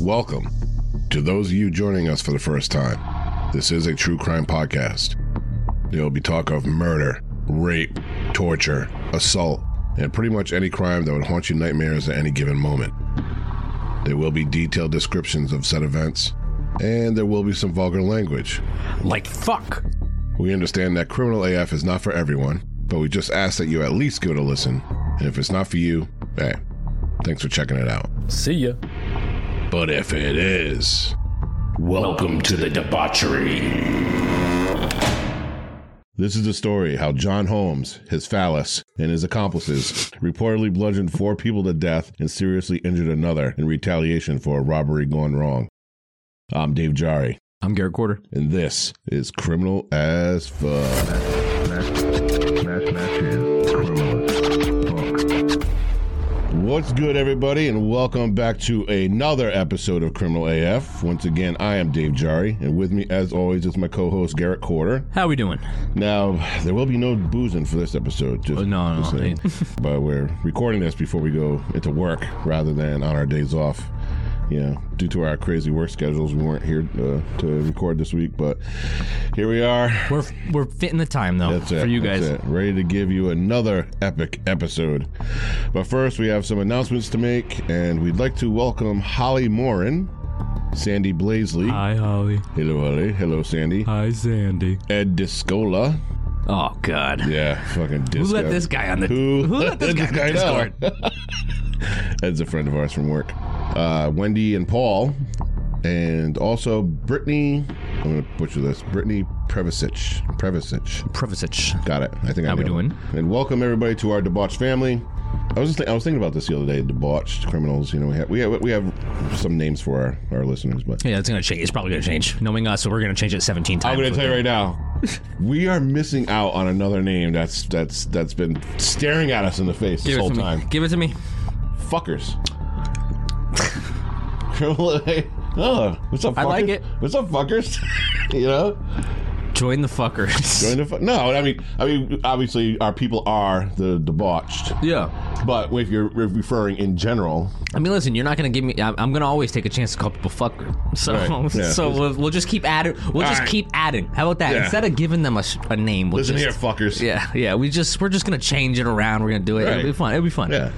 Welcome to those of you joining us for the first time. This is a true crime podcast. There will be talk of murder, rape, torture, assault, and pretty much any crime that would haunt you nightmares at any given moment. There will be detailed descriptions of said events, and there will be some vulgar language. Like fuck. We understand that Criminal AF is not for everyone, but we just ask that you at least give it a listen. And if it's not for you, hey, thanks for checking it out. See ya. But if it is, Welcome to the debauchery. this is the story how John Holmes, his phallus, and his accomplices reportedly bludgeoned four people to death and seriously injured another in retaliation for a robbery gone wrong. I'm Dave Jari, I'm Garrett Quarter. and this is Criminal as Fuck. What's good, everybody, and welcome back to another episode of Criminal AF. Once again, I am Dave Jari, and with me, as always, is my co-host Garrett Quarter. How are we doing? Now, there will be no boozing for this episode. Just, Oh, no, no, saying. but we're recording this before we go into work rather than on our days off. You know, due to our crazy work schedules, we weren't here uh, to record this week, but here we are. We're we're fitting the time though That's it. for you that's guys. it. Ready to give you another epic episode. But first, we have some announcements to make, and we'd like to welcome Holly Morin, Sandy Blaisley. Hi Holly. Hello, Holly. Hello, Sandy. Hi Sandy. Ed Discola. Oh God. Yeah, fucking Who let this guy on the Who, let this guy, on the know? Discord? Ed's a friend of ours from work. Uh, Wendy and Paul, and also Brittany. I'm gonna butcher this. Brittany Previsic. Previsic. Previsic. Got it. I think I How we nailed it. doing? And welcome everybody to our debauched family. I was just think, I was thinking about this the other day. Debauched criminals. You know, we have we have, we have some names for our, our listeners, but Yeah, it's gonna change. It's probably gonna change. Knowing us, so we're gonna change it 17 times. I'm going to tell you right now, we are missing out on another name that's that's that's been staring at us in the face Give this it whole to time. me. Give it to me. Fuckers. oh, what's up? Fuckers? I like it. What's up, fuckers? you know, Join the fuckers. Join the fu- no. I mean, I mean, obviously, our people are the debauched, yeah. but if you're referring in general, I mean, listen, you're not gonna give me. I'm I'm gonna always take a chance to call people fucker. So, Right, yeah. so we'll, we'll just keep adding. We'll just right. keep adding. How about that? Yeah. Instead of giving them a, s- a name, we'll listen just here, fuckers. Yeah, yeah. We just we're just gonna change it around. We're gonna do it. Right. It'll be fun. It'll be fun. Yeah.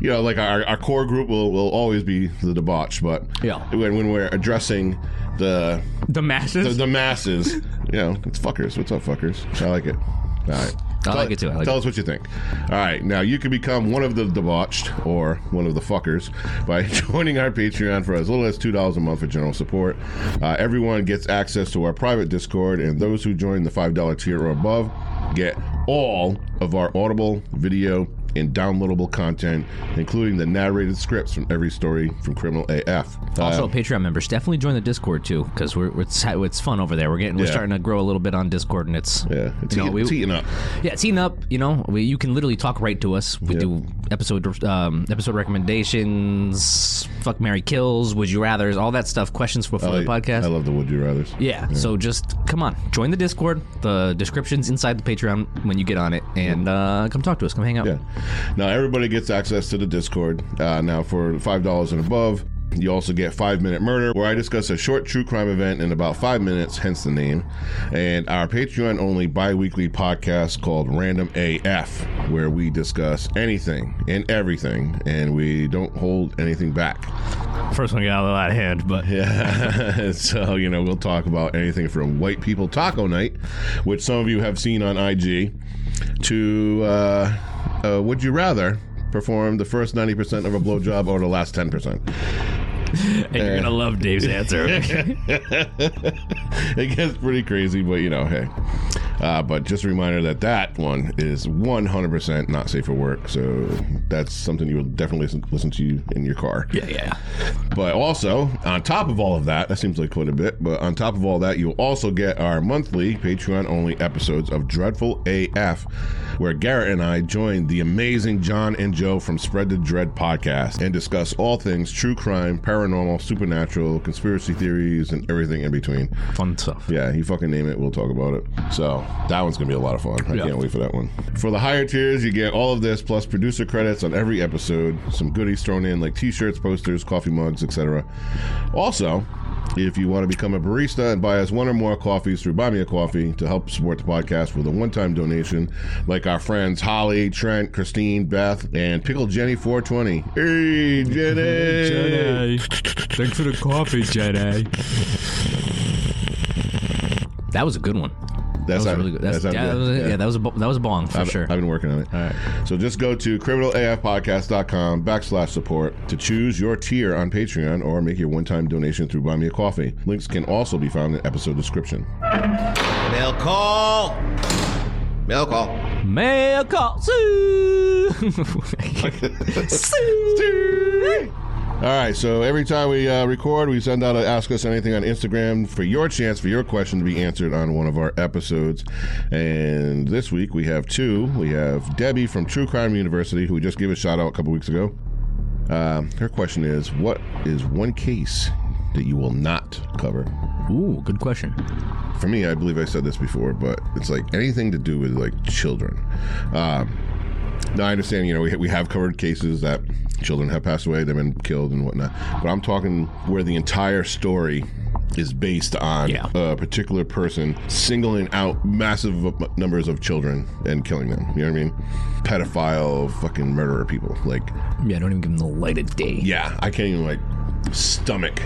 You know, like our, our core group will, will always be the debauched, but Yeah. when, when we're addressing the, The the masses. the masses, you know, it's fuckers. What's up, fuckers? I like it. All right. I like it too. I like tell us what you think. All right, now you can become one of the debauched or one of the fuckers by joining our Patreon for as little as two dollars a month for general support. Uh, everyone gets access to our private Discord, and those who join the five dollar tier or above get all of our Audible video and downloadable content, including the narrated scripts from every story from Criminal AF. also, Uh, Patreon members definitely join the Discord too, because we're it's it's fun over there. We're getting we're Yeah. starting to grow a little bit on Discord, and it's yeah, it's, you know, we- it's heating up. Yeah, team up. You know, we, you can literally talk right to us. We Yeah. do episode um, episode recommendations, fuck Mary kills, would you rather's, all that stuff. Questions for, the podcast. I love the Would You Rather's. yeah, so just come on, join the Discord. The description's inside the Patreon when you get on it, and uh, come talk to us. Come hang out. Yeah. Now everybody gets access to the Discord. Uh, now for five dollars and above, you also get Five Minute Murder, where I discuss a short true crime event in about five minutes, hence the name, and our Patreon only bi-weekly podcast called Random AF, where we discuss anything and everything, and we don't hold anything back. First one got a little out of hand, but Yeah. so, you know, we'll talk about anything from White People Taco Night, which some of you have seen on IG, to uh, uh, Would You Rather perform the first 90% of a blowjob or the last 10%? and you're gonna love Dave's answer. it gets pretty crazy, but you know, hey. Uh, but just a reminder that that one is 100% not safe for work. So that's something you will definitely listen, listen to in your car. yeah, yeah. But also, on top of all of that, that seems like quite a bit, but on top of all that, you'll also get our monthly Patreon only episodes of Dreadful AF, where Garrett and I join the amazing John and Joe from Spread the Dread podcast and discuss all things true crime, paranormal, supernatural, conspiracy theories, and everything in between. Fun stuff. Yeah, you fucking name it, we'll talk about it. So, That one's gonna be a lot of fun. I Yeah. can't wait for that one. For the higher tiers, you get all of this plus producer credits on every episode, some goodies thrown in like T-shirts, posters, coffee mugs, etc. Also, if you want to become a barista and buy us one or more coffees through Buy Me a Coffee to help support the podcast with a one-time donation, like our friends Holly, Trent, Christine, Beth, and Pickle Jenny 420. Hey, Jenny! Thanks for the coffee, Jenny. That was a good one. That's That was really good. That's, that yeah, sounds that was, good. yeah. that was a that was a bong for I've, sure. I've been working on it. All right. So just go to criminalafpodcast.com backslash support to choose your tier on Patreon or make your one-time donation through Buy Me a Coffee. Links can also be found in the episode description. Mail call. Mail call. Mail call. Sue. Sue. All right, so every time we uh, record, we send out a Ask Us Anything on Instagram for your chance for your question to be answered on one of our episodes. And this week we have two. We have Debbie from True Crime University, who we just gave a shout out a couple weeks ago. Um, her question is What is one case that you will not cover? Ooh, good question. for me, I believe I said this before, but it's like anything to do with like children. Um, now I understand, you know, we, we have covered cases that children have passed away, they've been killed and whatnot, but I'm talking where the entire story is based on Yeah. a particular person singling out massive numbers of children and killing them. You know what I mean? Pedophile, fucking murderer people. Like, Yeah, don't even give them the light of day. yeah, I can't even like stomach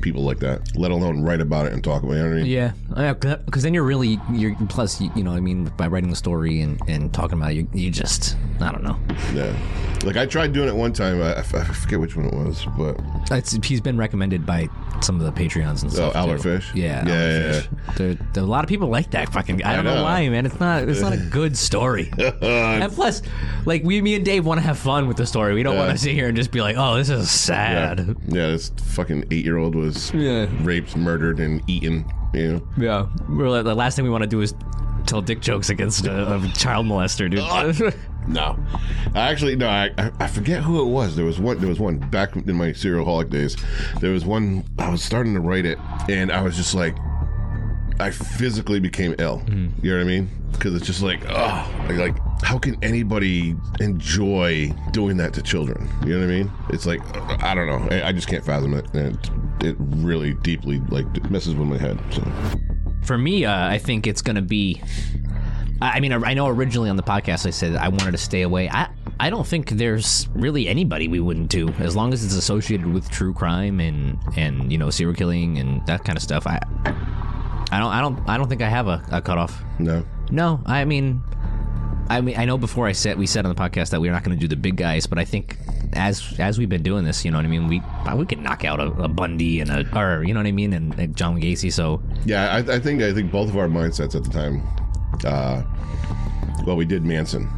people like that, let alone write about it and talk about it. You know what I mean? Yeah, because then you're really you're plus you, you know what I mean by writing the story and, and talking about it, you you just I don't know. Yeah. Like I tried doing it one time. I, I forget which one it was, but It's, he's been recommended by some of the Patreons and oh, stuff. Albert too. Fish? Yeah, Yeah, yeah. There, there, a lot of people like that fucking. I don't know. know. why, man. It's not. It's not a good story. and plus, like we, me and Dave want to have fun with the story. We don't Yeah. want to sit here and just be like, "Oh, this is sad." yeah, this fucking eight year old was Yeah. raped, murdered, and eaten. You know, Yeah. We're like, the last thing we want to do is tell dick jokes against a, a child molester, dude. no. I actually no. I, I forget who it was. There was one. There was one back in my serial holic days. There was one. I was starting to write it, and I was just like, I physically became ill. You know what I mean? Because it's just like, oh, like, like, how can anybody enjoy doing that to children? You know what I mean? It's like, I don't know. I, I just can't fathom it, and it, it really deeply like messes with my head. So For me, uh, I think it's gonna be. I mean, I know originally on the podcast I said I wanted to stay away. I I don't think there's really anybody we wouldn't do as long as it's associated with true crime and and you know serial killing and that kind of stuff. I I don't I don't I don't think I have a, a cutoff. no, No, I mean, I mean, I know before I said we said on the podcast that we're not going to do the big guys, but I think as as we've been doing this, you know what I mean. We uh, we could knock out a, a Bundy and a or you know what I mean, and, and John Gacy. So yeah, I, I think I think both of our mindsets at the time. Uh, well, we did Manson.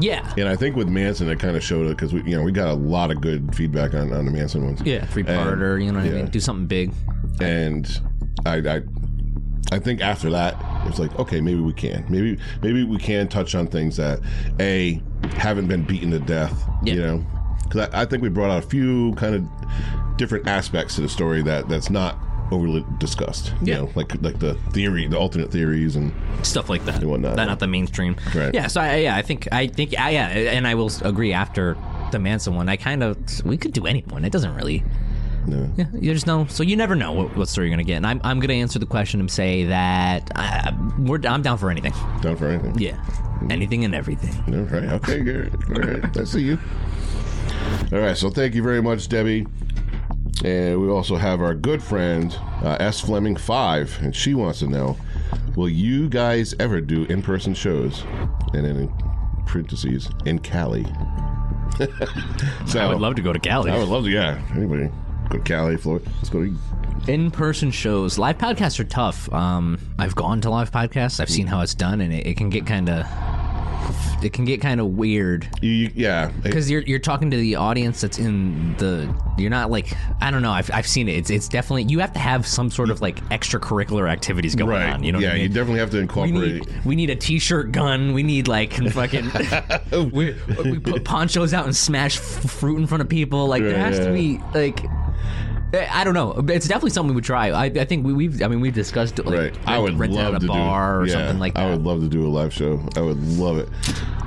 yeah, And I think with Manson, it kind of showed it because we, you know, we got a lot of good feedback on, on the Manson ones. yeah, three parter. You know what I mean. Do something big. And I, I, I think after that, it's like, okay, maybe we can, maybe, maybe we can touch on things that a haven't been beaten to death. Yeah. You know, because I, I think we brought out a few kind of different aspects to the story that that's not overly discussed. You Yeah. know, like like the theory, the alternate theories, and stuff like that. And whatnot. Not, not the mainstream. Right. Yeah. So I, yeah, I think I think I, yeah, and I will agree after the Manson one. I kind of we could do anyone. It doesn't really. no. Yeah, you just know. So you never know what, what story you're gonna get. And I'm I'm gonna answer the question and say that uh, we're I'm down for anything. down for anything. Yeah, anything and everything. All right. Okay, good. All right. I see you. All right. So thank you very much, Debbie. And we also have our good friend uh, S Fleming Five, and she wants to know: Will you guys ever do in-person shows? And then in parentheses in Cali. so I would love to go to Cali. I would love to. Yeah. Anybody go to Cali, Florida? Let's go to. In-person shows, live podcasts are tough. Um, I've gone to live podcasts. I've seen how it's done, and it, it can get kind of, it can get kind of weird You, yeah. because you're you're talking to the audience that's in the. You're not like I don't know. I've, I've seen it. It's it's definitely you have to have some sort of like extracurricular activities going right. on. You know. yeah. what I mean? You definitely have to we incorporate. need we need a t-shirt gun. We need like fucking we, we put ponchos out and smash f- fruit in front of people. Like there Right, has to be like I don't know. It's definitely something we would try. I, I think we, we've. I mean, we've discussed like, Right. I would renting love out to bar do, or yeah, something like that. I would love to do a live show. I would love it.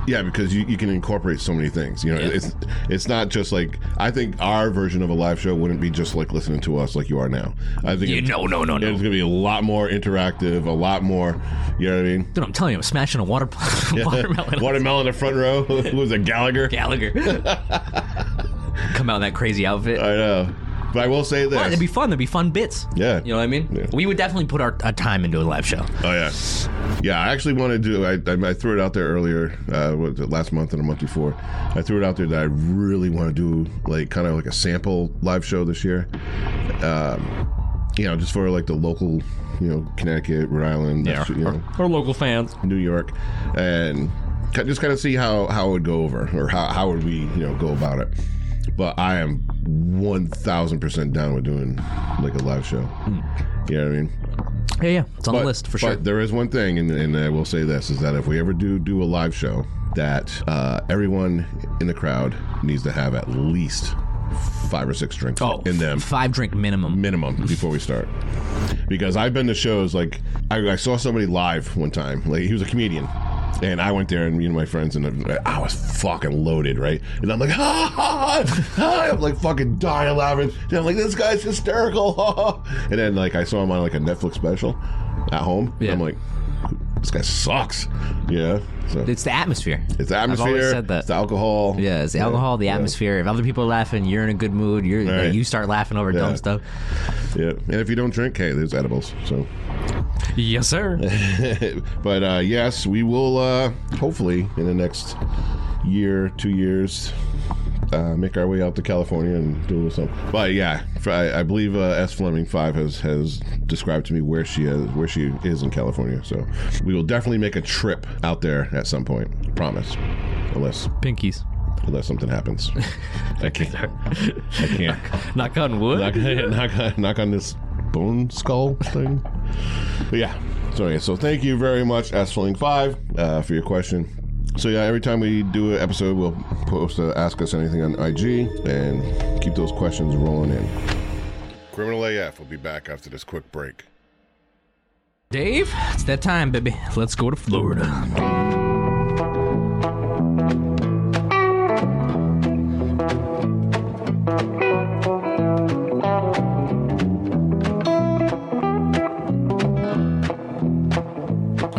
Yeah, because you, you can incorporate so many things. You know, Yeah. it's it's not just like I think our version of a live show wouldn't be just like listening to us like you are now. I think Yeah, it's, no, no, no, no. It's gonna be a lot more interactive, a lot more. You know what I mean? Dude, I'm telling you, I'm smashing a water watermelon. Watermelon in the front row. Who was it Gallagher? Gallagher. Come out in that crazy outfit. I know. But I will say this. But it'd be fun. There'd be fun bits. Yeah. You know what I mean? Yeah. We would definitely put our, our time into a live show. Oh yeah, yeah. I actually want to do. I, I, I threw it out there earlier. Uh, what was it, last month and a month before. I threw it out there that I really want to do like kind of like a sample live show this year. Um, you know, just for like the local, you know, Connecticut, Rhode Island, that's, you know, Our local fans. New York, and just kind of see how how it would go over or how how would we you know go about it. But I am one thousand percent down with doing like a live show. You know what I mean? Yeah, yeah. It's on But- the list for sure. but there is one thing, and, and I will say this: is that if we ever do do a live show, that uh, everyone in the crowd needs to have at least five or six drinks Oh, in them Five drink minimum. minimum before we start. Because I've been to shows like I, I saw somebody live one time. Like he was a comedian. And I went there and me and my friends and I was fucking loaded, right? And I'm like, ha, ha, ha, ha. I'm like fucking dying laughing. And I'm like, this guy's hysterical. ha, ha. And then like I saw him on like a Netflix special at home. Yeah. I'm like, this guy sucks. Yeah. So It's the atmosphere. it's the atmosphere. I've always said that. It's the alcohol. Yeah, it's the alcohol, the atmosphere. If other people are laughing, you're in a good mood. You're Right. you start laughing over Yeah. dumb stuff. Yeah. And if you don't drink, hey, there's edibles. So Yes, sir. but uh, yes, we will uh, hopefully in the next year, two years, uh, make our way out to California and do something. But yeah, I believe uh, S Fleming Five has has described to me where she is where she is in California. So we will definitely make a trip out there at some point. Promise, unless Pinkies. unless something happens. I can't. I can't. Knock on wood. knock, knock, knock on this bone skull thing. But yeah. So yeah, so thank you very much, Sling Five, uh, for your question. So yeah, every time we do an episode, we'll post Ask Us Anything on IG and keep those questions rolling in. Criminal AF will be back after this quick break. Dave, it's that time, baby. Let's go to Florida.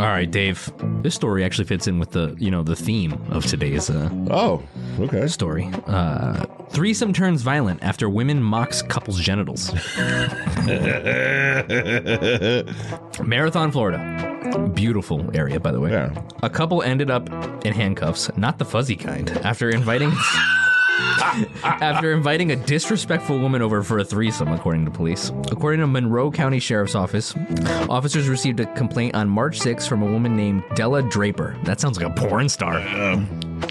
All right, Dave. This story actually fits in with the, you know, the theme of today's uh, Oh, okay. story. Uh, threesome turns violent after women mocks couple's genitals. Marathon, Florida. Beautiful area, by the way. Yeah. A couple ended up in handcuffs, not the fuzzy kind, after inviting after inviting a disrespectful woman over for a threesome, according to police. According to Monroe County Sheriff's Office, officers received a complaint on March 6 from a woman named Della Draper. That sounds like a porn star.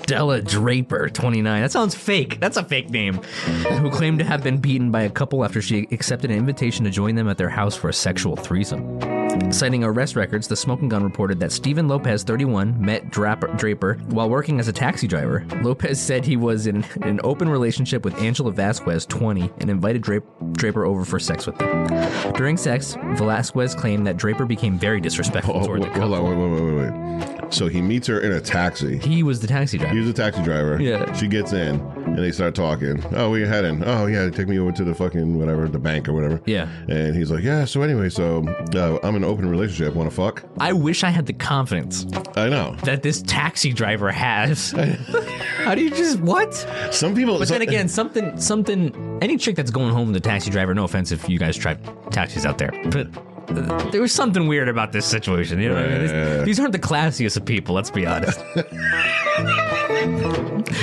Della Draper, 29. That sounds fake. That's a fake name. Who claimed to have been beaten by a couple after she accepted an invitation to join them at their house for a sexual threesome. Citing arrest records, the smoking gun reported that Stephen Lopez, 31, met Draper, Draper while working as a taxi driver. Lopez said he was in an open relationship with Angela Vasquez, 20, and invited Dra- Draper over for sex with him. During sex, Velasquez claimed that Draper became very disrespectful Oh, toward the couple. hold on, wait, wait, wait, wait, wait. So he meets her in a taxi. He was the taxi driver. He was a taxi driver. Yeah. She gets in and they start talking. Oh, where you heading? Oh, yeah, take me over to the fucking whatever, the bank or whatever. Yeah. And he's like, yeah. So anyway, so uh, I'm in an open relationship. Want to fuck? I wish I had the confidence I know. that this taxi driver has. How do you just what? Some people. But then again, something, something. Any chick that's going home with a taxi driver. No offense if you guys try taxis out there, but there was something weird about this situation. You know, what I mean? Yeah. these aren't the classiest of people. Let's be honest.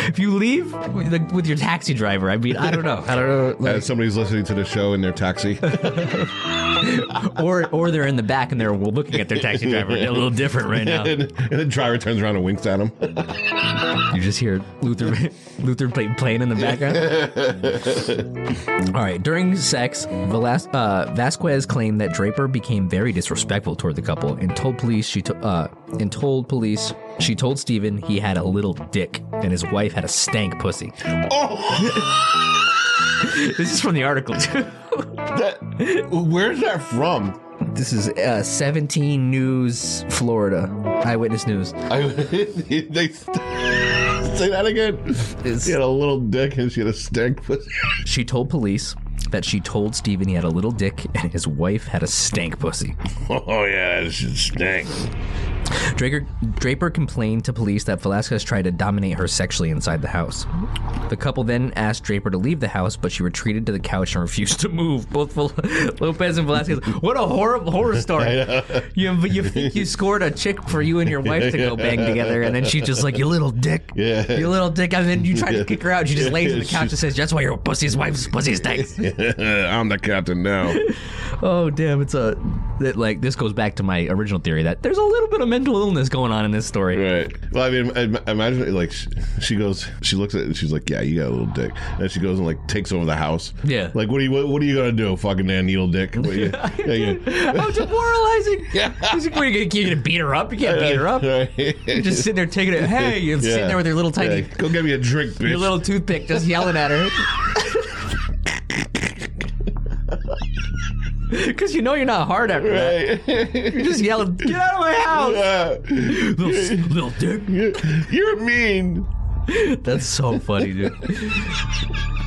if you leave with, the- with your taxi driver, I mean, I don't know. I don't know. Like, as somebody's listening to the show in their taxi. or or they're in the back and they're looking at their taxi driver. A little different right now. and, and the driver turns around and winks at him. You just hear Luther Luther play, playing in the background. All right. During sex, Velas- uh, Vasquez claimed that Draper became very disrespectful toward the couple and told police she to- uh, and told police she told Steven he had a little dick and his wife had a stank pussy. Oh. this is from the article too. That, where's that from? This is uh, 17 News, Florida. Eyewitness News. I, they say that again. It's- She had a little dick and she had a stank pussy. She told police that she told Steven he had a little dick and his wife had a stank pussy. Oh yeah, that stank. Draper, Draper complained to police that Velasquez tried to dominate her sexually inside the house. The couple then asked Draper to leave the house, but she retreated to the couch and refused to move. Both Vel- Lopez and Velasquez. What a horrible horror story! You you think you scored a chick for you and your wife to go bang together, and then she's just like, "You little dick, Yeah. you little dick," and then you try to kick her out. She just lays on the couch and says, "That's why your pussy's wife's pussy stinks." I'm the captain now. Oh damn! It's a that like this goes back to my original theory that there's a little bit of mental illness going on in this story. Right. Well, I mean, im- imagine like sh- she goes, she looks at it and she's like, "Yeah, you got a little dick," and she goes and like takes over the house. Yeah. Like, what are you, what, what are you gonna do, fucking man, needle dick? What are you, yeah, you- How demoralizing! Yeah. He's like, what, are you gonna, you gonna beat her up? You can't beat her up. Right. You're just sitting there taking it. Hey, you're sitting there with your little tiny, Yeah. Go get me a drink, bitch. your little toothpick, just yelling at her. Because you know you're not hard after that. You're just yelling, "Get out of my house, yeah. little, little dick!" You're mean. That's so funny, dude.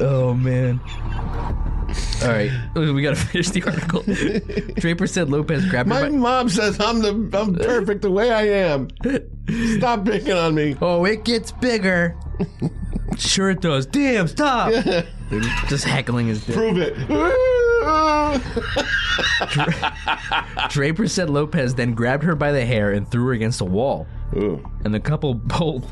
Oh man. All right, we gotta finish the article. Draper said Lopez grabbed My. By- mom says I'm the I'm perfect the way I am. Stop picking on me. oh, it gets bigger. sure it does. Damn, stop. Just heckling his dick. Prove it. Draper said Lopez then grabbed her by the hair and threw her against a wall, Ooh. and the couple both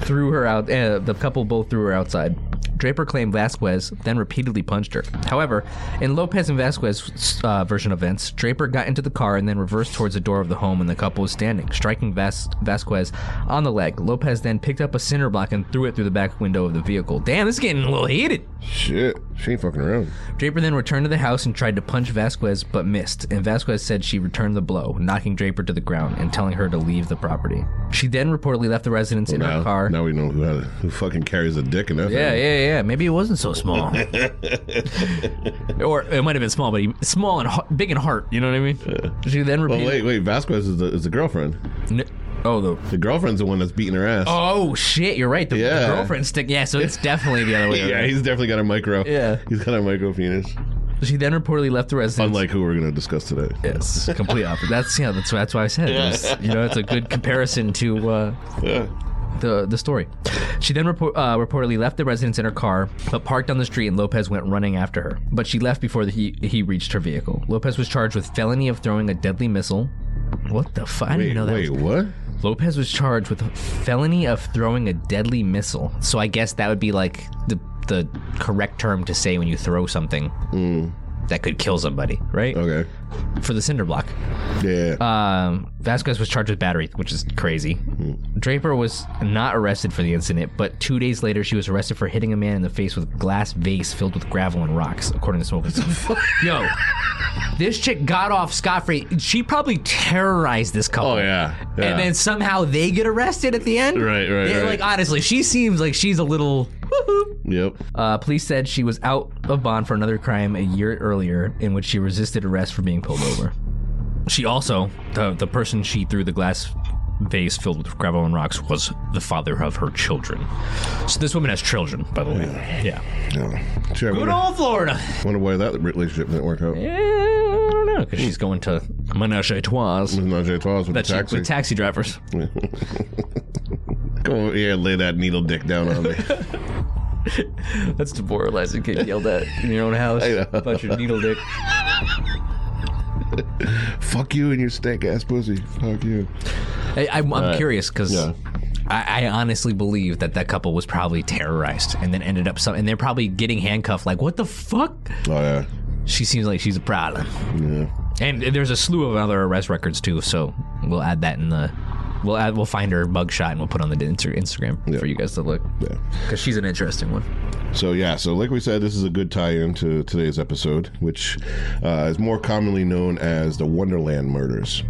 threw her out. Uh, the couple both threw her outside. Draper claimed Vasquez then repeatedly punched her. However, in Lopez and Vasquez's uh, version of events, Draper got into the car and then reversed towards the door of the home, and the couple was standing, striking Vas- Vasquez on the leg. Lopez then picked up a cinder block and threw it through the back window of the vehicle. Damn, this is getting a little heated. Shit. She ain't fucking around. Draper then returned to the house and tried to punch Vasquez, but missed. And Vasquez said she returned the blow, knocking Draper to the ground and telling her to leave the property. She then reportedly left the residence in now, her car. now we know who, who fucking carries a dick in that. Yeah, family. Yeah, yeah. Maybe it wasn't so small, or it might have been small, but he, small and big in heart. You know what I mean? She then Oh repeated. wait, wait. Vasquez is the, is the girlfriend. N- oh, the The girlfriend's the one that's beating her ass. oh shit, you're right. The, the Yeah. girlfriend stick. Yeah, so it's definitely the other way. yeah, he's definitely got a micro. Yeah. he's got a micro penis. She then reportedly left the residence. Unlike who we're gonna discuss today. Yes, complete opposite. That's yeah. That's that's why I said. It was, you know, it's a good comparison to uh, Yeah. The the story. She then report, uh, reportedly left the residence in her car, but parked on the street, and Lopez went running after her. But she left before the, he he reached her vehicle. Lopez was charged with felony of throwing a deadly missile. What the fuck? I didn't Wait, know that. wait, was- what? Lopez was charged with felony of throwing a deadly missile. So I guess that would be like the the correct term to say when you throw something that could kill somebody, right? Okay. For the cinder block. Yeah. Um, Vasquez was charged with battery, which is crazy. Draper was not arrested for the incident, but two days later, she was arrested for hitting a man in the face with a glass vase filled with gravel and rocks, according to Smoking. Yo, this chick got off scot free. She probably terrorized this couple. oh yeah. yeah. And then somehow they get arrested at the end. Right, right, Yeah, right. Like honestly, she seems like she's a little. Yep. Uh, police said she was out of bond for another crime a year earlier, in which she resisted arrest for being pulled over. She also, the the person she threw the glass vase filled with gravel and rocks, was the father of her children. So this woman has children, by the way. Yeah. Yeah. Sure. I Good wonder, old Florida. wonder why that relationship didn't work out. Yeah, I don't know, because she's going to menage a trois. With Najee Twas with That the she, taxi. with taxi drivers. Come over here and lay that needle dick down on me. That's demoralizing. Getting yelled at in your own house I know. about your needle dick. Fuck you and your stank ass pussy. Fuck you. I, I'm, I'm Right. curious because Yeah. I, I honestly believe that that couple was probably terrorized and then ended up some, and they're probably getting handcuffed. Like, what the fuck? Oh yeah. She seems like she's a problem. Yeah. And there's a slew of other arrest records too, so we'll add that in the. We'll add, we'll find her mugshot and we'll put on the Insta- Instagram for you guys to look Yeah. because she's an interesting one. So yeah, so like we said, this is a good tie-in to today's episode, which uh, is more commonly known as the Wonderland murders.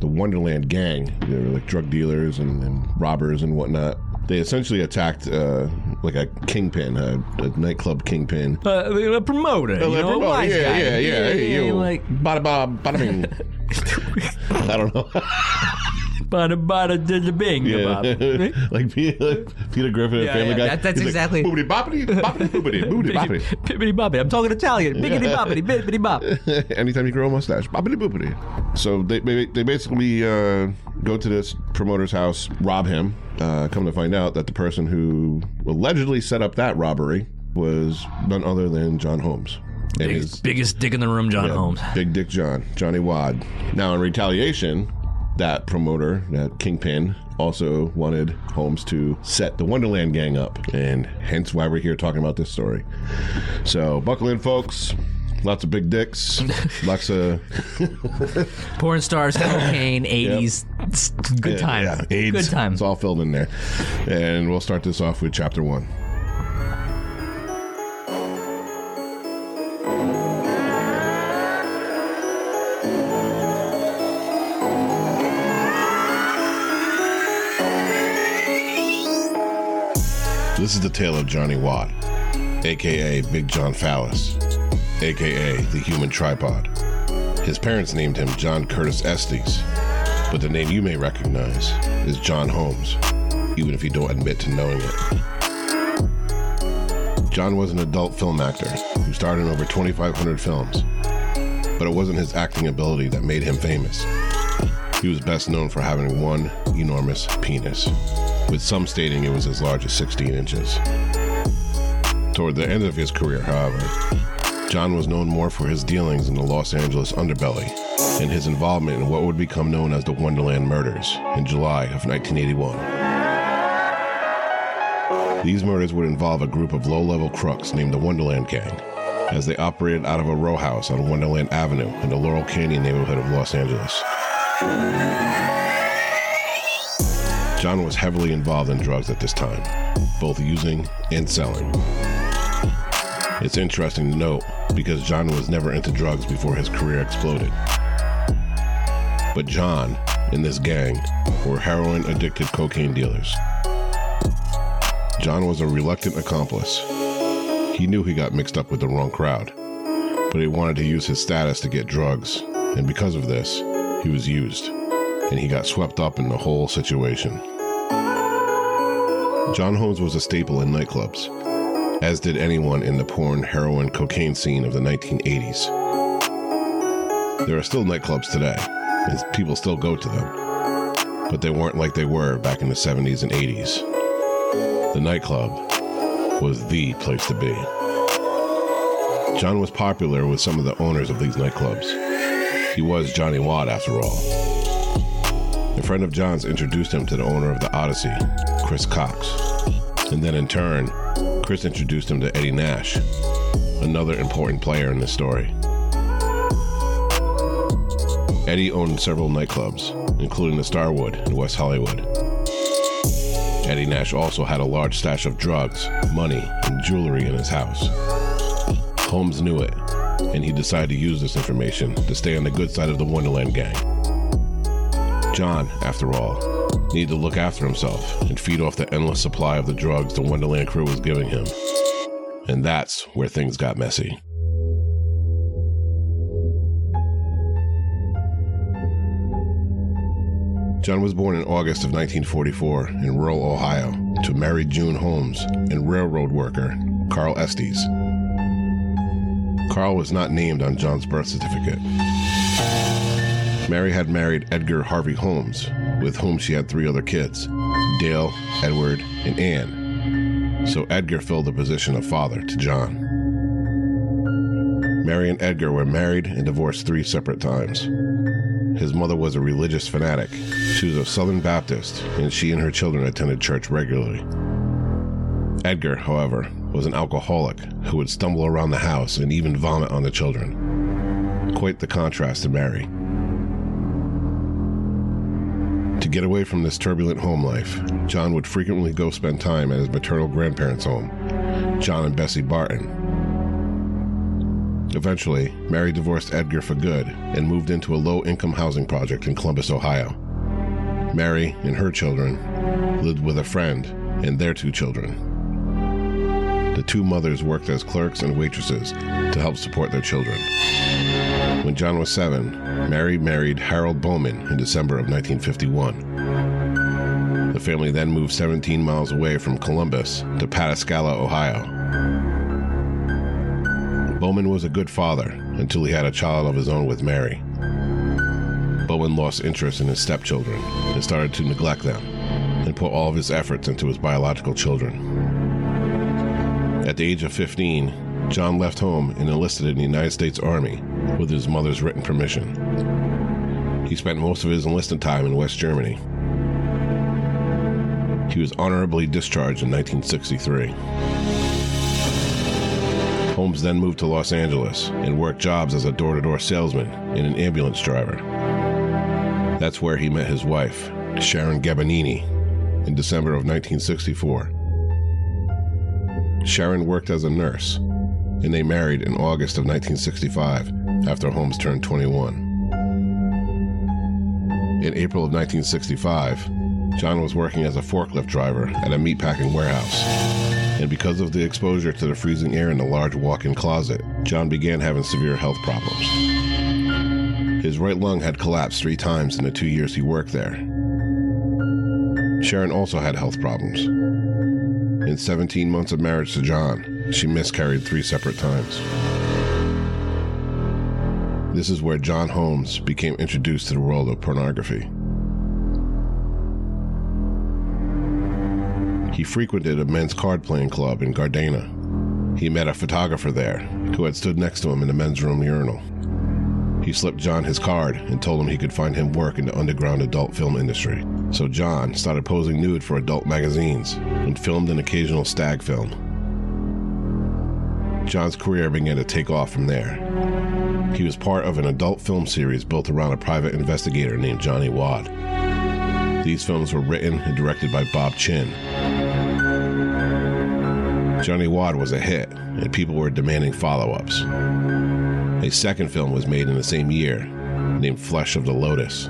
The Wonderland gang, they were like drug dealers and, and robbers and whatnot. they essentially attacked uh, like a kingpin, a, a nightclub kingpin. Uh, a promoter, you Like, know, a oh, wise yeah, guy. yeah, yeah, Hey, you. like bada bada bada bing. I don't know. bada bada da bing. Yeah. like, Peter, like Peter Griffin and Yeah, Family yeah, Guy. that- that's He's exactly- Like, boopity boppity, boppity boopity, boopity boppity. Bibbidi bobbidi. I'm talking Italian. Biggity bobbidi, bibbidi bop. Anytime you grow a mustache, boppity boopity. So they they, they basically uh, go to this promoter's house, rob him. Uh, come to find out that the person who allegedly set up that robbery was none other than John Holmes. And his Biggest, biggest dick in the room, John Yeah, Holmes. Big Dick John, Johnny Wadd. Now, in retaliation, that promoter, that kingpin, also wanted Holmes to set the Wonderland gang up, and hence why we're here talking about this story. So, buckle in, folks. Lots of big dicks, lots of Porn stars, cocaine, 80s. It's Good time. Yeah, AIDS. Good time. It's all filled in there, and we'll start this off with chapter one. This is the tale of Johnny Wadd, aka Big John Phallus, aka the human tripod. His parents named him John Curtis Estes, but the name you may recognize is John Holmes, even if you don't admit to knowing it. John was an adult film actor who starred in over 2,500 films, but it wasn't his acting ability that made him famous. He was best known for having one enormous penis, with some stating it was as large as 16 inches. Toward the end of his career, however, John was known more for his dealings in the Los Angeles underbelly and his involvement in what would become known as the Wonderland Murders in July of 1981. These murders would involve a group of low level crooks named the Wonderland Gang, as they operated out of a row house on Wonderland Avenue in the Laurel Canyon neighborhood of Los Angeles. John was heavily involved in drugs at this time, both using and selling. It's interesting to note because John was never into drugs before his career exploded. But John and this gang were heroin addicted cocaine dealers. John was a reluctant accomplice. He knew he got mixed up with the wrong crowd, but he wanted to use his status to get drugs, and because of this, he was used, and he got swept up in the whole situation. John Holmes was a staple in nightclubs, as did anyone in the porn, heroin, cocaine scene of the 1980s. There are still nightclubs today, and people still go to them, but they weren't like they were back in the 70s and 80s. The nightclub was the place to be. John was popular with some of the owners of these nightclubs. He was Johnny Wadd, after all. A friend of John's introduced him to the owner of the Odyssey, Chris Cox. And then in turn, Chris introduced him to Eddie Nash, another important player in this story. Eddie owned several nightclubs, including the Starwood in West Hollywood. Eddie Nash also had a large stash of drugs, money, and jewelry in his house. Holmes knew it, and he decided to use this information to stay on the good side of the Wonderland gang. John, after all, needed to look after himself and feed off the endless supply of the drugs the Wonderland crew was giving him. And that's where things got messy. John was born in August of 1944 in rural Ohio to Mary June Holmes and railroad worker Carl Estes. Carl was not named on John's birth certificate. Mary had married Edgar Harvey Holmes, with whom she had three other kids Dale, Edward, and Anne. So Edgar filled the position of father to John. Mary and Edgar were married and divorced three separate times. His mother was a religious fanatic. She was a Southern Baptist, and she and her children attended church regularly. Edgar, however, was an alcoholic who would stumble around the house and even vomit on the children. Quite the contrast to Mary. To get away from this turbulent home life, John would frequently go spend time at his maternal grandparents' home, John and Bessie Barton. Eventually, Mary divorced Edgar for good and moved into a low income housing project in Columbus, Ohio. Mary and her children lived with a friend and their two children. The two mothers worked as clerks and waitresses to help support their children. When John was seven, Mary married Harold Bowman in December of 1951. The family then moved 17 miles away from Columbus to Pataskala, Ohio. Bowman was a good father until he had a child of his own with Mary. Bowman lost interest in his stepchildren and started to neglect them and put all of his efforts into his biological children. At the age of 15, John left home and enlisted in the United States Army with his mother's written permission. He spent most of his enlistment time in West Germany. He was honorably discharged in 1963. Holmes then moved to Los Angeles and worked jobs as a door to door salesman and an ambulance driver. That's where he met his wife, Sharon Gebenini, in December of 1964. Sharon worked as a nurse, and they married in August of 1965 after Holmes turned 21. In April of 1965, John was working as a forklift driver at a meatpacking warehouse. And because of the exposure to the freezing air in the large walk in closet, John began having severe health problems. His right lung had collapsed three times in the two years he worked there. Sharon also had health problems. In 17 months of marriage to John, she miscarried three separate times. This is where John Holmes became introduced to the world of pornography. He frequented a men's card playing club in Gardena. He met a photographer there who had stood next to him in the men's room urinal. He slipped John his card and told him he could find him work in the underground adult film industry. So John started posing nude for adult magazines and filmed an occasional stag film. John's career began to take off from there. He was part of an adult film series built around a private investigator named Johnny Wadd. These films were written and directed by Bob Chinn. Johnny Wadd was a hit, and people were demanding follow ups. A second film was made in the same year, named Flesh of the Lotus.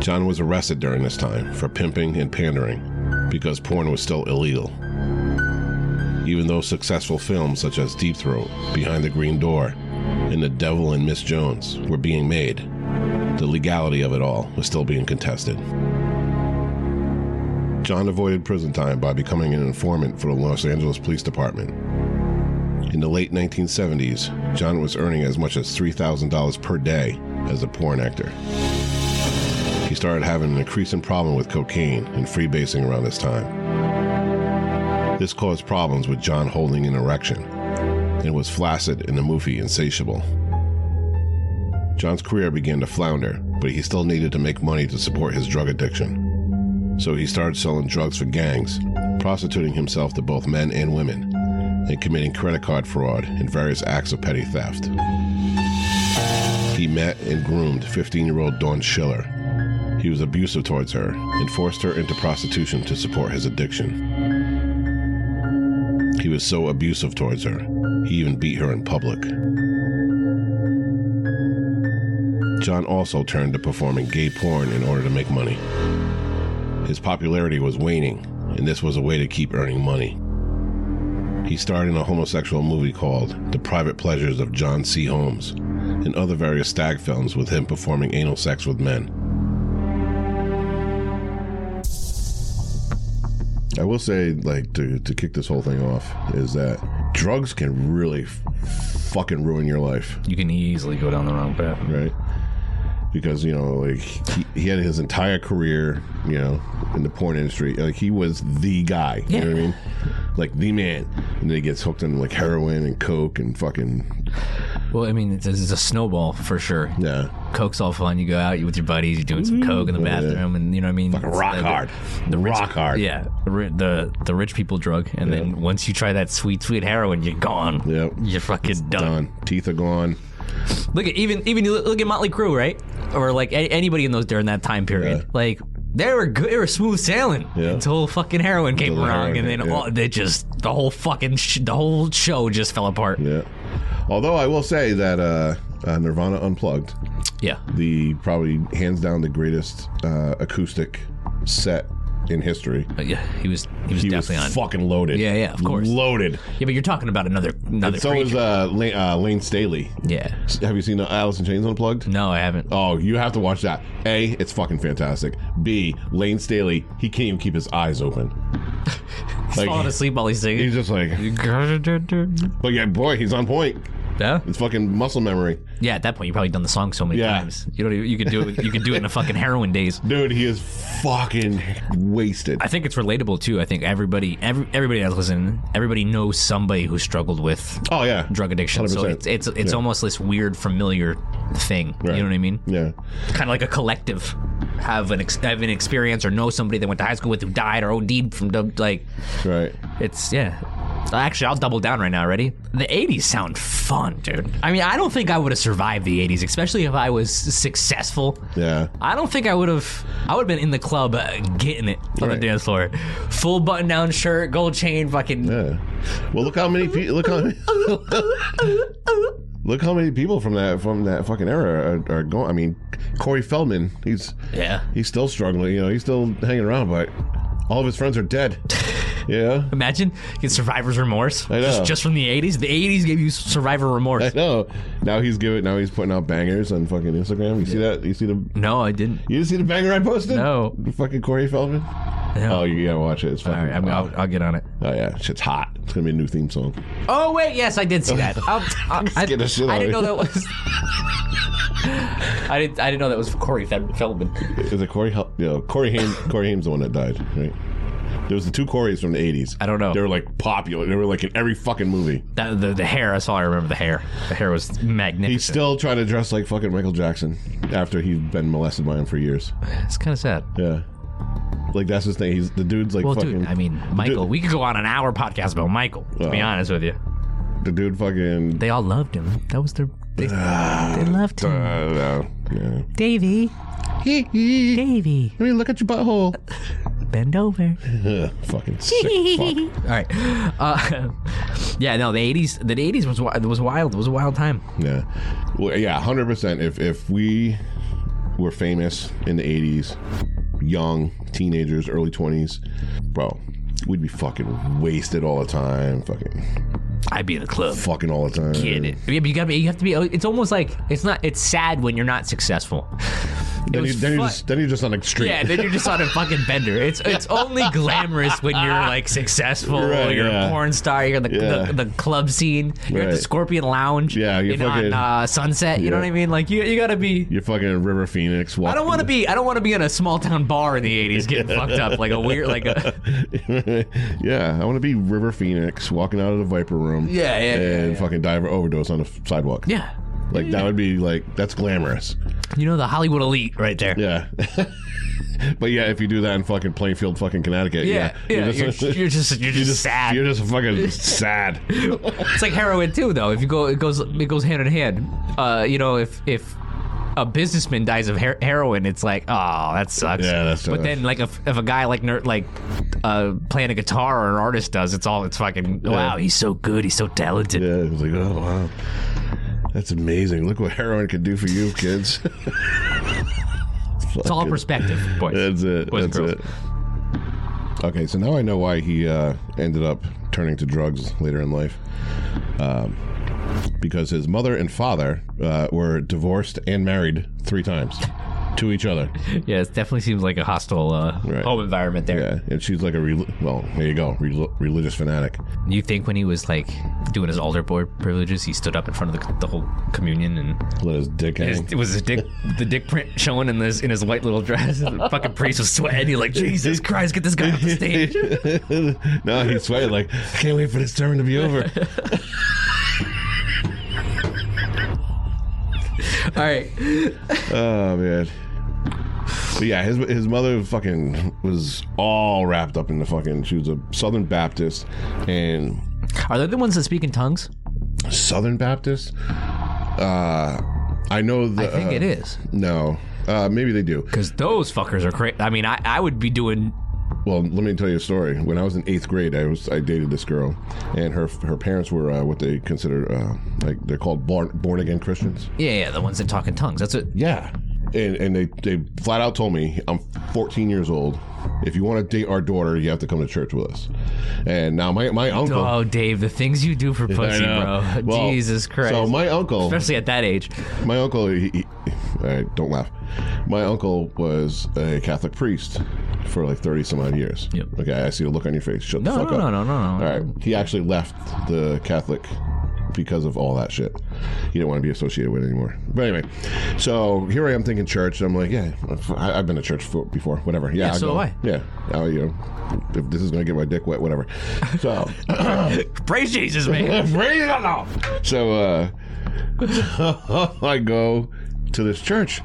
John was arrested during this time for pimping and pandering because porn was still illegal. Even though successful films such as Deep Throat, Behind the Green Door, and The Devil and Miss Jones were being made, the legality of it all was still being contested. John avoided prison time by becoming an informant for the Los Angeles Police Department. In the late 1970s, John was earning as much as $3,000 per day as a porn actor. Started having an increasing problem with cocaine and freebasing around this time. This caused problems with John holding an erection and was flaccid and the movie insatiable. John's career began to flounder, but he still needed to make money to support his drug addiction. So he started selling drugs for gangs, prostituting himself to both men and women, and committing credit card fraud and various acts of petty theft. He met and groomed 15 year old Dawn Schiller. He was abusive towards her and forced her into prostitution to support his addiction. He was so abusive towards her, he even beat her in public. John also turned to performing gay porn in order to make money. His popularity was waning, and this was a way to keep earning money. He starred in a homosexual movie called The Private Pleasures of John C. Holmes and other various stag films with him performing anal sex with men. I will say, like, to, to kick this whole thing off, is that drugs can really f- fucking ruin your life, You can easily go down the wrong path. right? Because, you know, like, he, he had his entire career, you know, in the porn industry. Like, he was the guy. You know what I mean? Like, the man. And then he gets hooked on, like, heroin and coke and fucking, Well, I mean, it's, it's a snowball for sure. yeah. Coke's all fun. You go out you with your buddies, you're doing some mm-hmm. coke in the yeah. bathroom, and you know what I mean. It's rock the- hard. The rich, Rock hard. Yeah, the ri- the the rich people drug, and then once you try that sweet sweet heroin, you're gone. Yep. You're fucking done. Done. Teeth are gone. Look at even even you look, look at Motley Crue, right? Or like a- anybody in those during that time period, Yeah. like. They were good. They were smooth sailing Yeah. until fucking heroin came Until the along, heroin and then came, yeah. all, they just the whole fucking sh- the whole show just fell apart. Yeah. Although I will say that uh, uh, Nirvana Unplugged, Yeah, the probably hands down the greatest uh, acoustic set in history. But yeah, he was he was He was definitely on. fucking loaded. Yeah, yeah, of course. loaded. yeah, but you're talking about another another And so is creature. uh, Lane, uh, Lane Staley. yeah. Have you seen uh, Alice in Chains Unplugged? No, I haven't. Oh, you have to watch that. A, it's fucking fantastic. B, Lane Staley, he can't even keep his eyes open. He's falling asleep while he's singing. He's just like, but yeah, boy, he's on point. Yeah. It's fucking muscle memory, Yeah, at that point, you've probably done the song so many Yeah. times. You don't. Even, you could do it. You could do it in the fucking heroin days. dude. He is fucking wasted. I think it's relatable too. I think everybody, every, everybody that's listening, everybody knows somebody who struggled with Oh yeah, drug addiction. So 100%. it's it's it's Yeah. almost this weird familiar thing. Right. You know what I mean? Yeah, Kind of like a collective have an ex- have an experience or know somebody that went to high school with who died or OD'd from dub- like right. it's yeah. Actually, I'll double down right now. Ready? The '80s sound fun, dude. I mean, I don't think I would have survived the '80s, especially if I was successful. Yeah, I don't think I would have. I would have been in the club uh, getting it on the Right. dance floor, full button-down shirt, gold chain, fucking. yeah. Well, look how many people. Look how. look how many people from that from that fucking era are, are going. I mean, Corey Feldman. He's Yeah. he's still struggling. You know, he's still hanging around, but all of his friends are dead. Yeah. Imagine get survivor's remorse. I know. Just, just from the '80s. The '80s gave you survivor remorse. I know. Now he's giving. Now he's putting out bangers on fucking Instagram. You see that? You see the? No, I didn't. You didn't see the banger I posted? No. Fucking Corey Feldman. No. Oh, you gotta watch it. It's All fucking. right, I mean, I'll, I'll get on it. Oh yeah, shit's hot. It's gonna be a new theme song. Oh wait, yes, I did see that. Um, uh, I'll, I'll, I, the shit I didn't know that was. I didn't. I didn't know that was Corey Feldman. Is it Corey? Hel- You know, Corey Haim. Corey Haim's the one that died, right? There was the two Coreys from the '80s. I don't know. They were like popular. They were like in every fucking movie. That, the the hair. That's all I remember. The hair. The hair was magnificent. He's still trying to dress like fucking Michael Jackson after he'd been molested by him for years. It's kind of sad. Yeah, like that's his thing. He's the dude's like Well, fucking. dude, I mean, Michael. Dude. We could go on an hour podcast about Michael. To be Uh, honest with you, the dude fucking. they all loved him. That was their. They, they loved Uh, him. no, yeah. Davy. Davy, I mean, look at your butthole. bend over. Fucking sick fuck. All right. Uh, yeah, no, the '80s. The '80s was was wild. It was a wild time. Yeah, well, yeah, hundred percent. If if we were famous in the '80s, young teenagers, early twenties, bro, we'd be fucking wasted all the time, fucking I'd be in the club. fucking all the time. Get it? Yeah, but you gotta be. You have to be. It's almost like it's not. It's sad when you're not successful. Then, you, then, you're just then you're just on a street. Yeah, then you're just on a fucking bender. It's it's only glamorous when you're like successful. Right, you're yeah. a porn star. You're in the, Yeah. the, the club scene. You're at the Scorpion Lounge. Yeah, you're in, fucking- on uh, Sunset. You know what I mean? Like you, you gotta be. You're fucking River Phoenix. I don't want to be. I don't want to be in a small town bar in the '80s getting fucked up like a weird like a. yeah, I want to be River Phoenix walking out of the Viper Room. Yeah, yeah, yeah, and yeah. fucking dive or overdose on the sidewalk. Yeah, like that would be like that's glamorous. You know the Hollywood elite right there. Yeah. but yeah, if you do that in fucking Plainfield, fucking Connecticut, Yeah, yeah, yeah, you're, you're just you're just, sad. You're just fucking sad. It's like heroin too, though. If you go, it goes it goes hand in hand. Uh, you know, if if a businessman dies of her- heroin, it's like, oh, that sucks. Yeah, that's But then, like, if, if a guy like nerd like uh, playing a guitar or an artist does, it's all it's fucking wow. He's so good. He's so talented. Yeah, was like, oh wow, that's amazing. Look what heroin can do for you, kids. It's all perspective, boys. That's it. Boys and That's girls. it. Okay, so now I know why he uh, ended up turning to drugs later in life. Um, because his mother and father uh, were divorced and married three times to each other. Yeah, it definitely seems like a hostile uh, Right. home environment there. Yeah, and she's like a rel well, there you go, rel- religious fanatic. You think when he was like doing his altar boy privileges, he stood up in front of the, the whole communion and Let his dick hang. His, it was his dick, the dick print showing in this in his white little dress. The fucking priest was sweating. He's like, Jesus Christ, get this guy off the stage. no, he's sweating like I can't wait for this sermon to be over. All right, oh man. But yeah, his his mother fucking was all wrapped up in the fucking. She was a Southern Baptist, and are they the ones that speak in tongues? Southern Baptist. Uh, I know the. I think uh, it is No, uh, maybe they do. because those fuckers are crazy. I mean, I, I would be doing. Well, let me tell you a story. When I was in eighth grade, I was I dated this girl, and her her parents were uh, what they consider uh, like they're called born born again Christians. Yeah, yeah, the ones that talk in tongues. That's it. Yeah. And, and they, they flat out told me I'm 14 years old if you want to date our daughter, you have to come to church with us. And now my my uncle. Oh, Dave, the things you do for pussy, bro. Well, Jesus Christ. So my uncle, Especially at that age. my uncle, he, he, don't laugh. My uncle was a Catholic priest for like thirty some odd years. Yep. Okay, I see the look on your face. Shut No, the fuck no, up. no, no, no, no. All right, he actually left the Catholic because of all that shit. You don't want to be associated with it anymore. But anyway, so here I am thinking church. I'm like, yeah, I- I've been to church before. Whatever. Yeah, Yeah, I'll so go. I. Yeah, I'll, you know, if this is gonna get my dick wet, whatever. So. Praise Jesus, man. praise God. So uh I go to this church